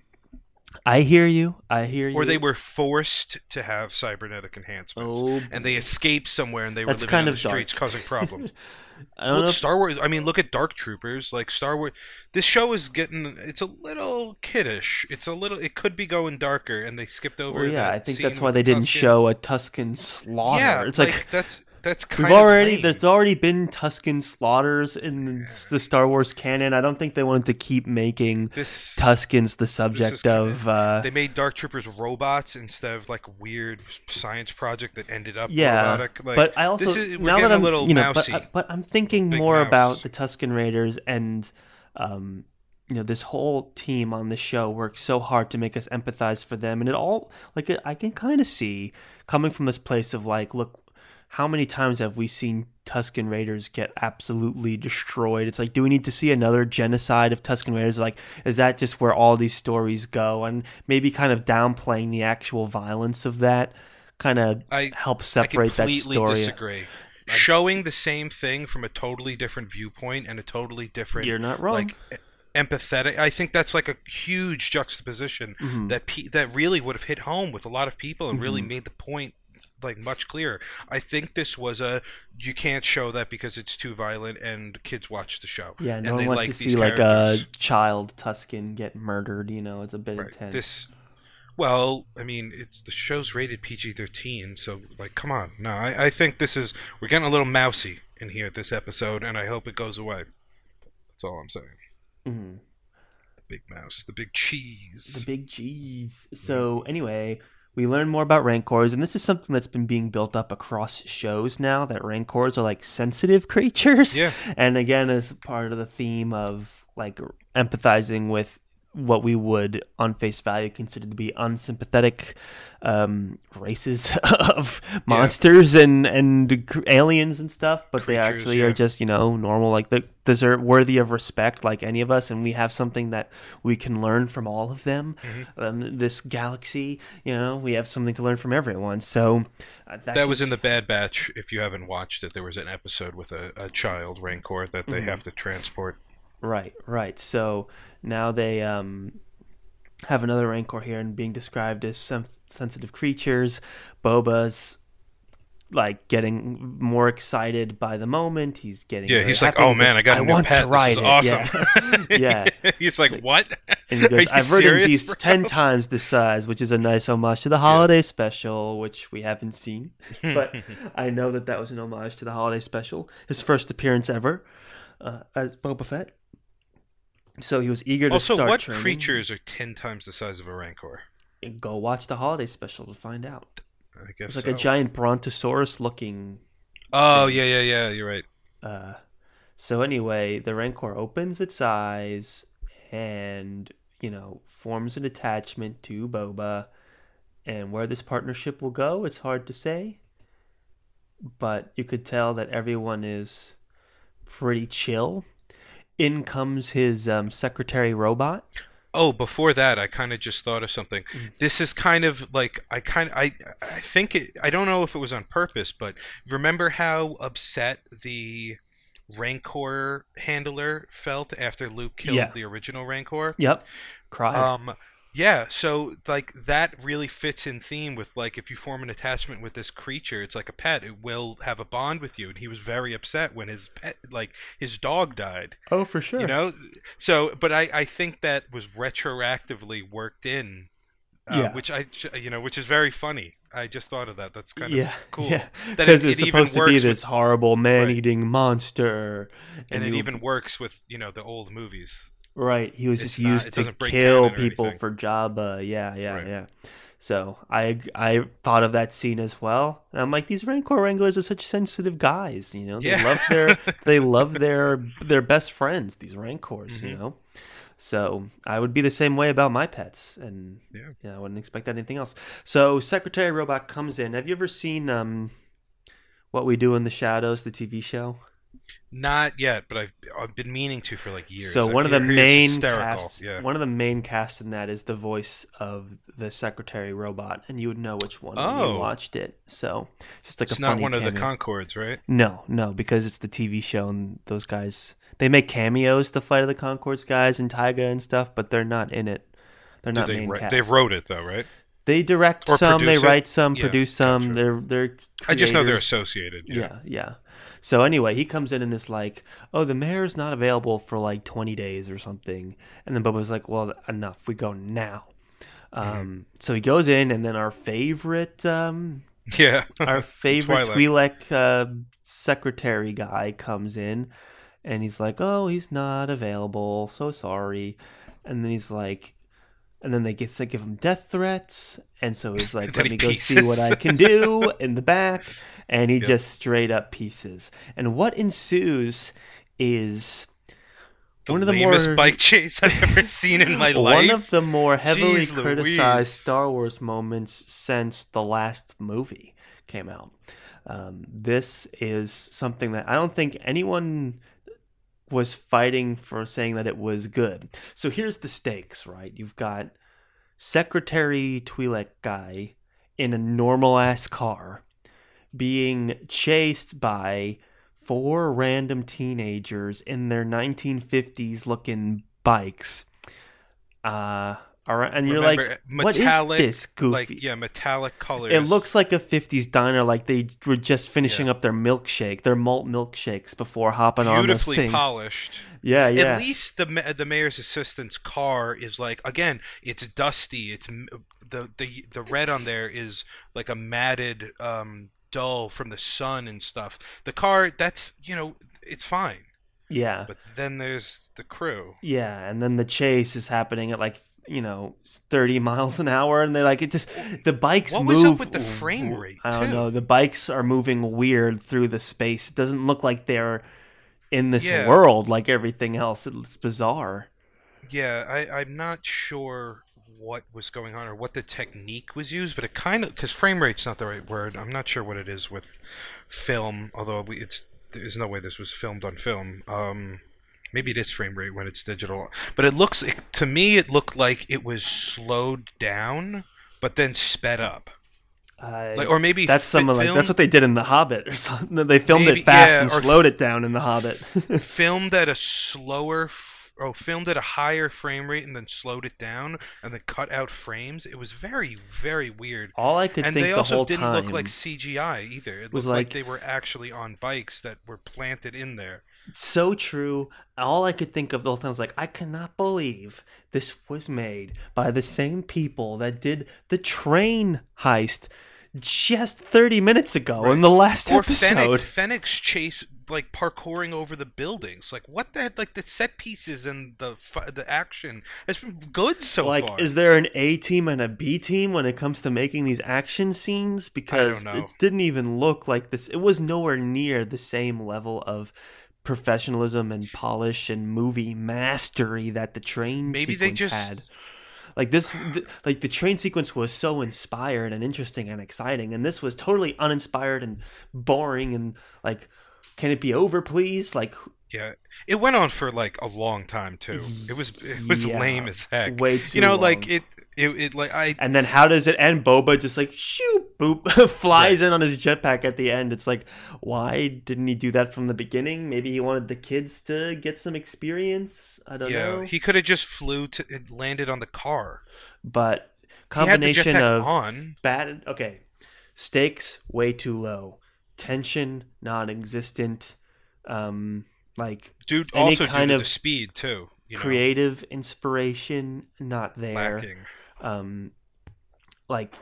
I hear you. I hear you. Or they were forced to have cybernetic enhancements, Oh, and they escaped somewhere, and they were living kind on the streets dark. causing problems. <laughs> I don't Look, know. if- Star Wars. I mean, look at Dark Troopers. Like Star Wars. This show is getting. It's a little kiddish. It's a little. It could be going darker, and they skipped over. well, yeah, I think that's why with they the didn't show a Tusken slaughter. Yeah, it's like that's that's kind We've of already lame. there's already been Tusken slaughters in the Star Wars canon. I don't think they wanted to keep making this. Tuskens the subject of. Uh, They made Dark Troopers robots instead of like weird science project that ended up yeah, robotic. Like, but I also this is, now that I'm a little you know, but, mousy. I- but I'm thinking more mouse. about the Tusken Raiders and, um, you know, this whole team on the show works so hard to make us empathize for them, and it all like I can kind of see coming from this place of like, look, how many times have we seen Tusken Raiders get absolutely destroyed? It's like, do we need to see another genocide of Tusken Raiders? Like, is that just where all these stories go? And maybe kind of downplaying the actual violence of that kind of I- helps separate that completely story. disagree. Showing the same thing from a totally different viewpoint and a totally different You're not wrong. like empathetic. I think that's like a huge juxtaposition Mm-hmm. that pe- that really would have hit home with a lot of people and really Mm-hmm. made the point like much clearer. I think this was a you can't show that because it's too violent and kids watch the show. Yeah, no and one they wants like to see like a child Tusken get murdered. You know, it's a bit Right. intense. This, well, I mean, it's the show's rated PG thirteen, so like, come on. No, I, I think this is we're getting a little mousy in here this episode, and I hope it goes away. That's all I'm saying. Mhm. The big mouse, the big cheese. The big cheese. So anyway, we learn more about rancors, and this is something that's been being built up across shows now. That rancors are like sensitive <laughs> creatures. Yeah. And again, as part of the theme of like empathizing with what we would on face value consider to be unsympathetic um, races <laughs> of monsters and and aliens and stuff, but they actually yeah. are just you know normal, like they deserve worthy of respect, like any of us, and we have something that we can learn from all of them. Mm-hmm. Um, this galaxy, you know, we have something to learn from everyone. So uh, That was in the Bad Batch. If you haven't watched it, there was an episode with a, a child Rancor that Mm-hmm. they have to transport. Right, right. So now they um, have another Rancor here and being described as some sensitive creatures. Boba's like getting more excited by the moment. He's getting Yeah, he's like, "Oh man, I got a new want pet. to ride this is it." awesome." Yeah. <laughs> <laughs> yeah. he's like, "What?" And he goes, <laughs> I've ridden these bro?" ten times the size, which is a nice homage to the holiday special, which we haven't seen. But I know that that was an homage to the holiday special, his first appearance ever uh, as Boba Fett. So he was eager to Also, start what training. creatures are ten times the size of a Rancor? And Go watch the holiday special to find out. I guess It's like so. a giant brontosaurus looking. Oh yeah, yeah, yeah. You're right. Uh, so anyway, the Rancor opens its eyes and you know forms an attachment to Boba, and where this partnership will go, it's hard to say. But you could tell that everyone is pretty chill. In comes his um, secretary robot. Oh, before that, I kind of just thought of something. Mm. This is kind of like I kind I I think it. I don't know if it was on purpose, but remember how upset the Rancor handler felt after Luke killed Yeah. the original Rancor? Yep, cried. Um, yeah. So like that really fits in theme with like if you form an attachment with this creature, it's like a pet. It will have a bond with you, and he was very upset when his pet, like his dog, died. oh, for sure. You know, so but I I think that was retroactively worked in, uh, Yeah. which I you know which is very funny. I just thought of that. That's kind of yeah, cool. Yeah, That because it- it's it even supposed to be this with- horrible man-eating monster, and it even works with you know the old movies. Right. He was it's just not- used to kill people anything. for Jabba. Yeah, yeah, Right. yeah. So I I thought of that scene as well. And I'm like, these Rancor Wranglers are such sensitive guys. You know, they Yeah. love their <laughs> they love their their best friends. These Rancors, you Mhm. know. So I would be the same way about my pets, and Yeah. you know, I wouldn't expect anything else. So Secretary Robot comes in. Have you ever seen um, what we do in the shadows, the TV show? Not yet, but I've I've been meaning to for like years. So I one of the main casts, yeah. one of the main casts in that is the voice of the Secretary Robot, and you would know which one when Oh. you watched it. So just like it's a not one of the cameo. Conchords, right? No, no, because it's the TV show, and those guys they make cameos, the Flight of the Conchords guys and Taika and stuff, but they're not in it. They're not they main cast. they wrote it though, right? They direct Or some, they it? write some, Yeah, produce some. gotcha. They're they're. I just know they're associated. Yeah. Yeah, yeah. So anyway, he comes in and is like, "Oh, the mayor's not available for like 20 days or something." And then Boba's like, "Well, enough. We go now." Mm-hmm. Um, so he goes in, and then our favorite, um, Yeah. <laughs> our <laughs> favorite. Twi'lek uh, secretary guy comes in, and he's like, "Oh, he's not available. So sorry." And then he's like, and then they get to give him death threats, and so he's <laughs> like, "Let he me go see what I can do in the back," and he Yep. just straight up pieces. And what ensues is the one of the more bike chase I've ever <laughs> seen in my one life. of the more heavily Jeez criticized Louise. Star Wars moments since the last movie came out. Um, this is something that I don't think anyone was fighting for saying that it was good. So here's the stakes, right? You've got Secretary Twi'lek guy in a normal ass car being chased by four random teenagers in their 1950s looking bikes. Uh, all right, and you're like, what is metallic, this goofy? Like yeah, metallic colors. It looks like a 50s diner, like they were just finishing Yeah. up their milkshake, their malt milkshakes before hopping on those beautifully polished. Yeah, yeah. At least the the mayor's assistant's car is like again, it's dusty. It's the the the red on there is like a matted um dull from the sun and stuff. The car that's you know it's fine, yeah. but then there's the crew. Yeah, and then the chase is happening at like you know 30 <laughs> miles an hour and they like it just the bikes What was up move with the frame rate, i don't too? know the bikes are moving weird through the space it doesn't look like they're in this Yeah. world like everything else it's bizarre Yeah, I, I'm not sure what was going on or what the technique was used, but it kind of because frame rate's not the right word. I'm not sure what it is with film, although we, it's there's no way this was filmed on film. Um, maybe it is frame rate when it's digital, but it looks it, to me it looked like it was slowed down but then sped up. Uh, Like, or maybe that's fi- some of like that's what they did in The Hobbit or <laughs> something. They filmed Maybe- it fast yeah, and slowed it down in The Hobbit. <laughs> filmed at a slower f- oh filmed at a higher frame rate and then slowed it down and then cut out frames it was very very weird All I could and think they the also whole didn't time look like cgi either it was looked like, like- they were actually on bikes that were planted in there so true. All I could think of the whole time was like, I cannot believe this was made by the same people that did the train heist just 30 minutes ago in the last or episode. Fennec, Fennec's chase like parkouring over the buildings like what the like the set pieces and the the action has been good so like, far Like, is there an A team and a B team when it comes to making these action scenes? Because it didn't even look like this. It was nowhere near the same level of professionalism and polish and movie mastery that the train Maybe they sequence just- had. Like this, th- like the train sequence was so inspired and interesting and exciting, and this was totally uninspired and boring and like, can it be over, please? Like, Yeah, it went on for like a long time too. It was it was Yeah, lame as heck. way too you know, like it, it it like I And then how does it end? Boba just like shoot, boop, <laughs> flies in on his jetpack at the end. It's like, why didn't he do that from the beginning? Maybe he wanted the kids to get some experience. I don't yeah know. he could have just flew to it landed on the car. but He had the combination of on. bad. Okay, stakes way too low, tension non-existent. Um, like Dude, any also kind of speed too. You know, creative inspiration not there. lacking. Um like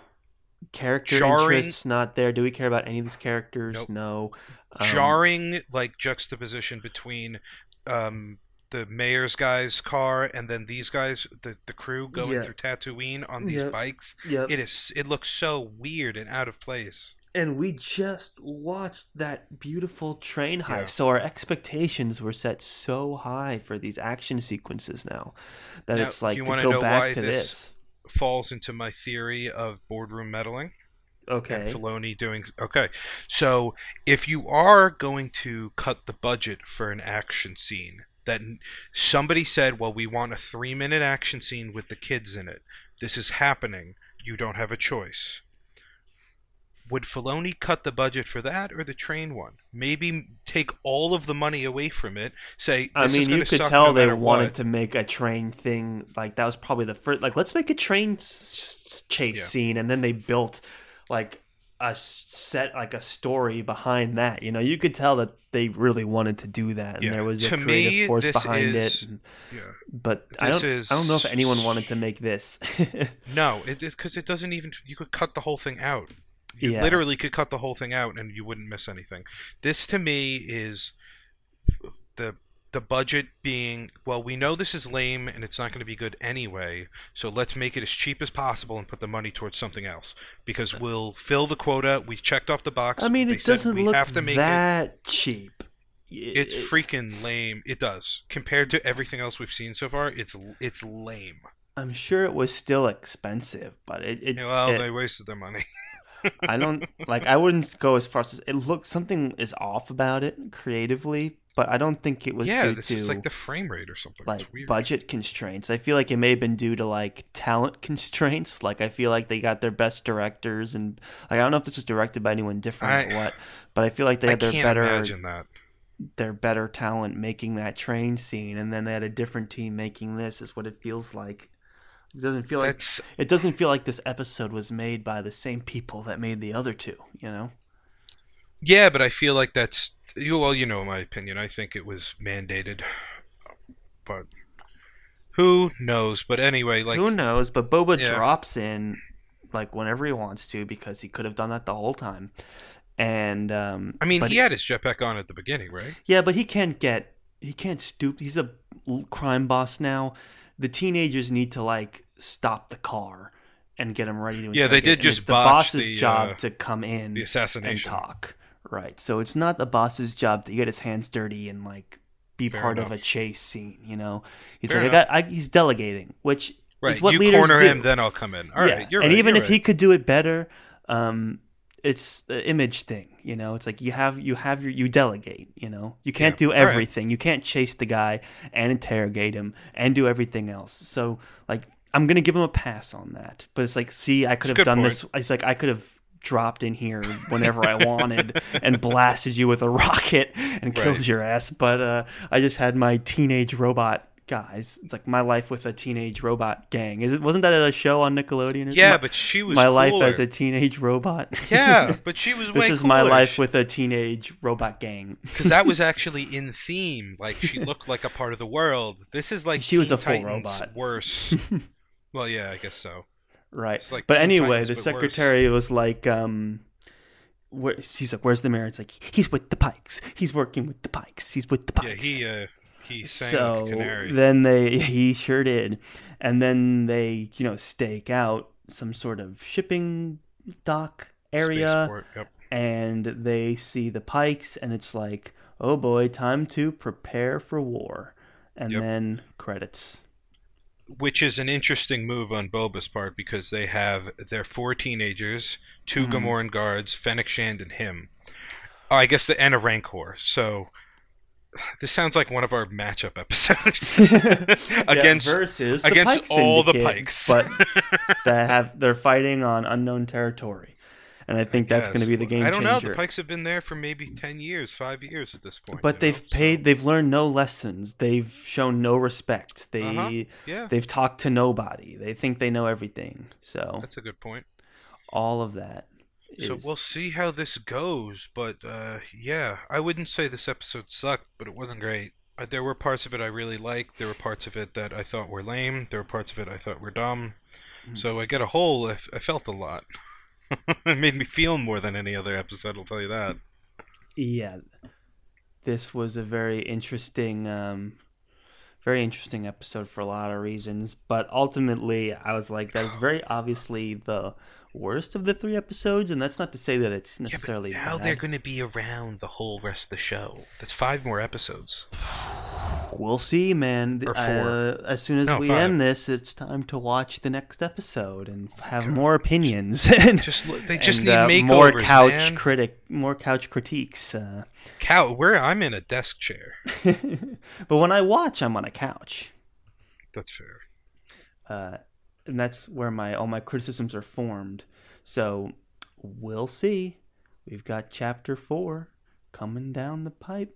character Jarring- interests not there do we care about any of these characters Nope. no Um, Jarring like juxtaposition between um the mayor's guy's car and then these guys, the the crew going Yeah. through Tatooine on these Yep. bikes. yep. It is. It looks so weird and out of place. and we just watched that beautiful train heist Yeah. so our expectations were set so high for these action sequences now that Now, it's like you to go back to this- this, Falls into my theory of boardroom meddling. and okay Filoni doing okay. So if you are going to cut the budget for an action scene, that somebody said, "Well, we want a three-minute action scene with the kids in it. This is happening. You don't have a choice." Would Filoni cut the budget for that or the train one? Maybe take all of the money away from it. Say, I this is mean, you could tell no they wanted what. to make a train thing. Like that was probably the first. Like, let's make a train s- chase Yeah. scene, and then they built like a set, like a story behind that. You know, you could tell that they really wanted to do that, and Yeah. there was a creative me, force behind is- it. and- Yeah. But I don't, I don't know if anyone wanted to make this. <laughs> No, it because it doesn't even. You could cut the whole thing out. You Yeah. literally could cut the whole thing out, and you wouldn't miss anything. This to me is the the budget being well. We know this is lame, and it's not going to be good anyway. So let's make it as cheap as possible and put the money towards something else because we'll fill the quota. We checked off the box. I mean, it doesn't look have to make it. that cheap. It's It- freaking lame. It does compared to everything else we've seen so far. It's it's lame. I'm sure it was still expensive, but it. it Well, it- they wasted their money. <laughs> I don't like. I wouldn't go as far as it looks. Something is off about it creatively, but I don't think it was yeah, due this to is like the frame rate or something. like it's weird. budget constraints. I feel like it may have been due to like talent <laughs> constraints. Like I feel like they got their best directors, and like I don't know if this was directed by anyone different I- or what, but I feel like they I had their can't better imagine that. their better talent making that train scene, and then they had a different team making this. Is what it feels like. It doesn't feel like That's it doesn't feel like this episode was made by the same people that made the other two. You know. yeah, but I feel like that's you. Well, you know my opinion. I think it was mandated, but who knows? But anyway, like Who knows? But Boba Yeah. drops in like whenever he wants to because he could have done that the whole time. And um, I mean, he had his jetpack on at the beginning, right? yeah, but he can't get he can't stoop. He's a crime boss now. The teenagers need to like stop the car and get them ready to. Yeah, they did and just it's the boss's the, job uh, to come in The assassination and talk. Right. So it's not the boss's job to get his hands dirty and like be Fair part of a chase scene. You know, he's Fair like, I got, I, he's delegating, which Right. is what you leaders corner do. him, then I'll come in. All right. Yeah. You're and right. even if he could do it better, um, it's the image thing. You know, it's like you have you have your you delegate. You know, you can't Yeah. do All right. everything. You can't chase the guy and interrogate him and do everything else. So like, I'm gonna give him a pass on that. But it's like, see, I could have done point. this. It's like I could have dropped in here <laughs> whenever I wanted and blasted you with a <laughs> rocket and killed Right. your ass. But uh, I just had my teenage robot guys. It's like my life with a teenage robot gang. Is it wasn't that at a show on Nickelodeon? Or Yeah, my, but she was my life as a teenage robot. Yeah, <laughs> but she was this is my life with a teenage robot gang. because that was <laughs> actually in theme. Like she looked like a part of the world. This is like She was Teen a full Titans robot. Worse. <laughs> well, yeah, I guess so. Right. Like but Teen anyway, Titans, the but worse. secretary was like, um, where, he's like, "Where's the mayor?" It's like, "He's with the Pikes. He's working with the Pikes. He's with the Pikes. Yeah, Pikes." he uh, he sang so canary. then they <laughs> he sure did, and then they you know stake out some sort of shipping dock area, Yep. and they see the Pikes, and it's like, oh boy, time to prepare for war, and Yep. then credits. Which is an interesting move on Boba's part because they have their four teenagers, 2 Mhm. Gamorrean guards, Fennec Shand, and him. Oh, I guess the and a Rancor. So this sounds like one of our matchup episodes <laughs> <laughs> against Yeah, versus against Pike all the Pikes. but <laughs> that have they're fighting on unknown territory, and I think that's going to be the game I don't know. The Pikes have been there for maybe ten years, five years at this point. but they've know, paid. so- They've learned no lessons. They've shown no respect. They Uh-huh. Yeah, they've talked to nobody. They think they know everything. So that's a good point. all of that. So we'll see how this goes. But uh, yeah, I wouldn't say this episode sucked, but it wasn't great. Uh, there were parts of it I really liked. There were parts of it that I thought were lame. There were parts of it I thought were dumb. Hmm. So I get a whole. I, f- I felt a lot. <laughs> it made me feel more than any other episode. I'll tell you that. yeah, this was a very interesting, um, very interesting episode for a lot of reasons. But ultimately, I was like, that is <sighs> very obviously the worst of the three episodes, and that's not to say that it's necessarily now bad. they're going to be around the whole rest of the show. That's five more episodes. We'll see, man. Or four. Uh, as soon as No, we five. end this, it's time to watch the next episode and have God. more opinions. and, Just <laughs> they just and, need uh, makeovers, more couch man. critic, more couch critiques. Uh, Cow, where I'm in a desk chair. <laughs> but when I watch, I'm on a couch, That's fair. uh, and that's where my all my criticisms are formed. So we'll see. We've got chapter four coming down the pipe.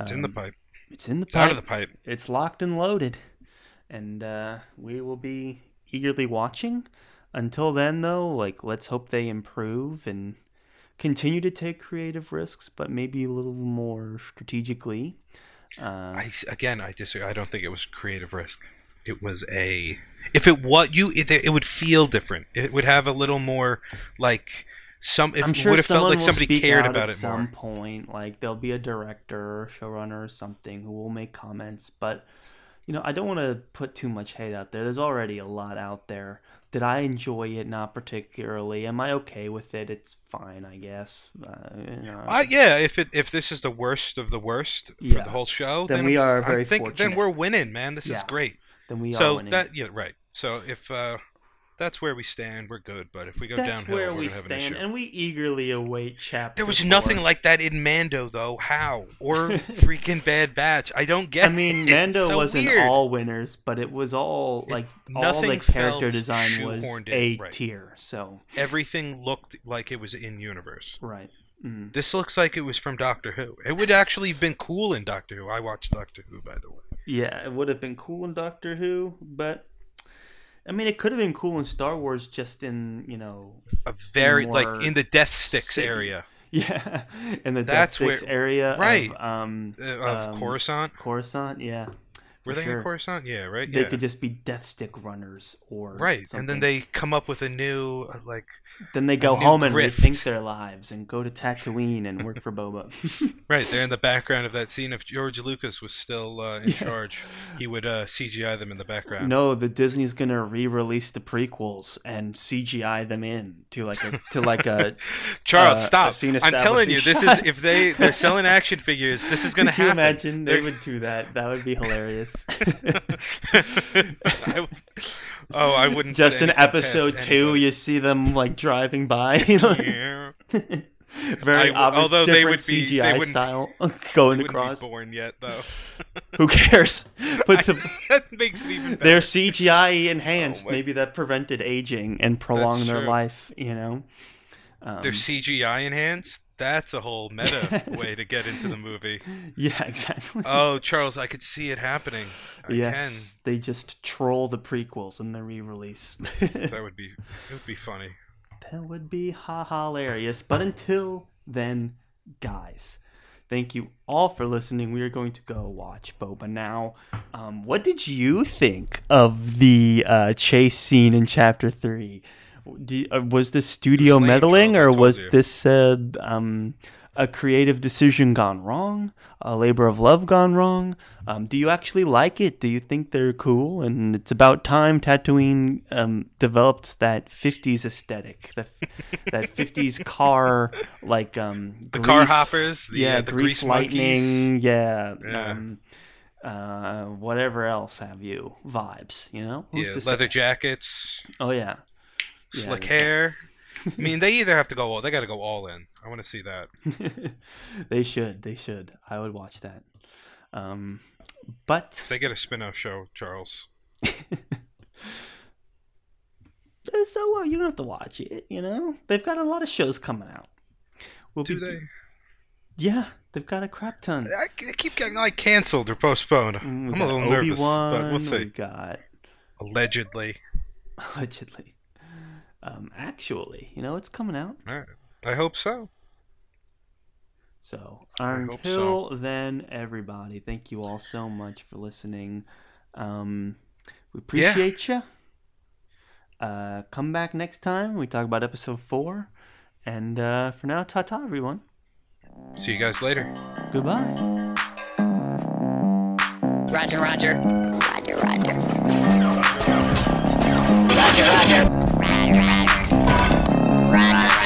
It's in the Um, pipe. It's in the It's pipe. out of the pipe. it's locked and loaded and uh, we will be eagerly watching until then though like let's hope they improve and continue to take creative risks but maybe a little more strategically uh, I again, I disagree. I don't think it was creative risk. It was a. If it what you, it, it would feel different. It would have a little more like some. If i'm it sure would have felt like somebody cared out about at it some more. point like there'll be a director or showrunner or something who will make comments but you know i don't want to put too much hate out there there's already a lot out there did i enjoy it not particularly am i okay with it it's fine i guess uh, you know, Uh, yeah, if it if this is the worst of the worst for the whole show, Then then, we are I very think fortunate. then we're winning, man. This Yeah. is great. Then we are so winning. that yeah, right. So if uh, that's where we stand, we're good. But if we go That's downhill, where we're we an stand, issue. and we eagerly await chapter. There was four. nothing like that in Mando, though. How or <laughs> freaking Bad Batch? I don't get. I mean, it. Mando so wasn't weird. all winners, but it was all It- like all nothing like character design was shoehorned a in, right. tier. So Everything looked like it was in universe. right. Mm. This looks like it was from Doctor Who. It would actually have been cool in Doctor Who. I watched Doctor Who, by the way. Yeah, it would have been cool in Doctor Who, but I mean, it could have been cool in Star Wars, just in you know, A very like in the Death Sticks city. area <laughs> yeah, in the That's Death Sticks where- area, right. Of, um, uh, of um, Coruscant. Coruscant, yeah. Were for they sure. in Coruscant? Yeah, right. They yeah. could just be Death Stick runners, or Right, and then they come up with a new uh, like Then they go new home and grift. rethink their lives and go to Tatooine and work for Boba. <laughs> right. They're in the background of that scene. If George Lucas was still uh, in Yeah. charge, he would uh, CGI them in the background. no, the Disney's gonna re-release the prequels and CGI them in to like a to like a <laughs> Charles, uh, stop! a I'm telling you, this is if they they're selling action figures. This is <laughs> gonna Could you happen. imagine they would do that? That would be hilarious. <laughs> I- oh, I wouldn't. Just in episode two, anybody. you see them like driving by, Yeah. <laughs> very I- obvious, although they different would be- CGI wouldn't- style <laughs> going across. born yet, though. <laughs> Who cares? But the, that makes it even better. they're CGI enhanced. Oh, Maybe that prevented aging and prolonged their true. life. You know. Um, They're CGI enhanced. That's a whole meta way to get into the movie. yeah, exactly. Oh, Charles, I could see it happening. I yes, they just troll the prequels in the re-release. That would be. It would be funny. That would be ha hilarious. But until then, guys, thank you all for listening. We are going to go watch Boba now. Um, what did you think of the uh, chase scene in Chapter Three? Do, uh, was this studio meddling, or was this uh, um, a creative decision gone wrong? A labor of love gone wrong? Um, do you actually like it? Do you think they're cool? And it's about time Tatooine um, developed that '50s aesthetic, the, <laughs> that '50s car like um, The car hoppers, the, yeah, uh, the grease grease monkeys. lightning, yeah, Yeah. Um, uh, whatever else have you vibes? You know, Who's yeah, leather jackets, Oh yeah, Yeah, slick that's hair. <laughs> I mean, they either have to go all. They got to go all in. I want to see that. <laughs> they should. They should. I would watch that. Um, but If they get a spin-off show, Charles. <laughs> uh, so well, You don't have to watch it. You know, they've got a lot of shows coming out. We'll Do be- they? Yeah, they've got a crap ton. I, keep getting like canceled or postponed. Mm, I'm we a got little nervous, but we'll We see. got Allegedly. allegedly. Um, actually, you know, it's coming out. All right. I hope so. So I hope until then, everybody, thank you all so much for listening. Um, we appreciate you. Uh, come back next time. We talk about episode four. And uh, for now, ta ta, everyone. See you guys later. Goodbye. Roger, Roger. Roger, Roger. Roger, Roger. Roger, Roger.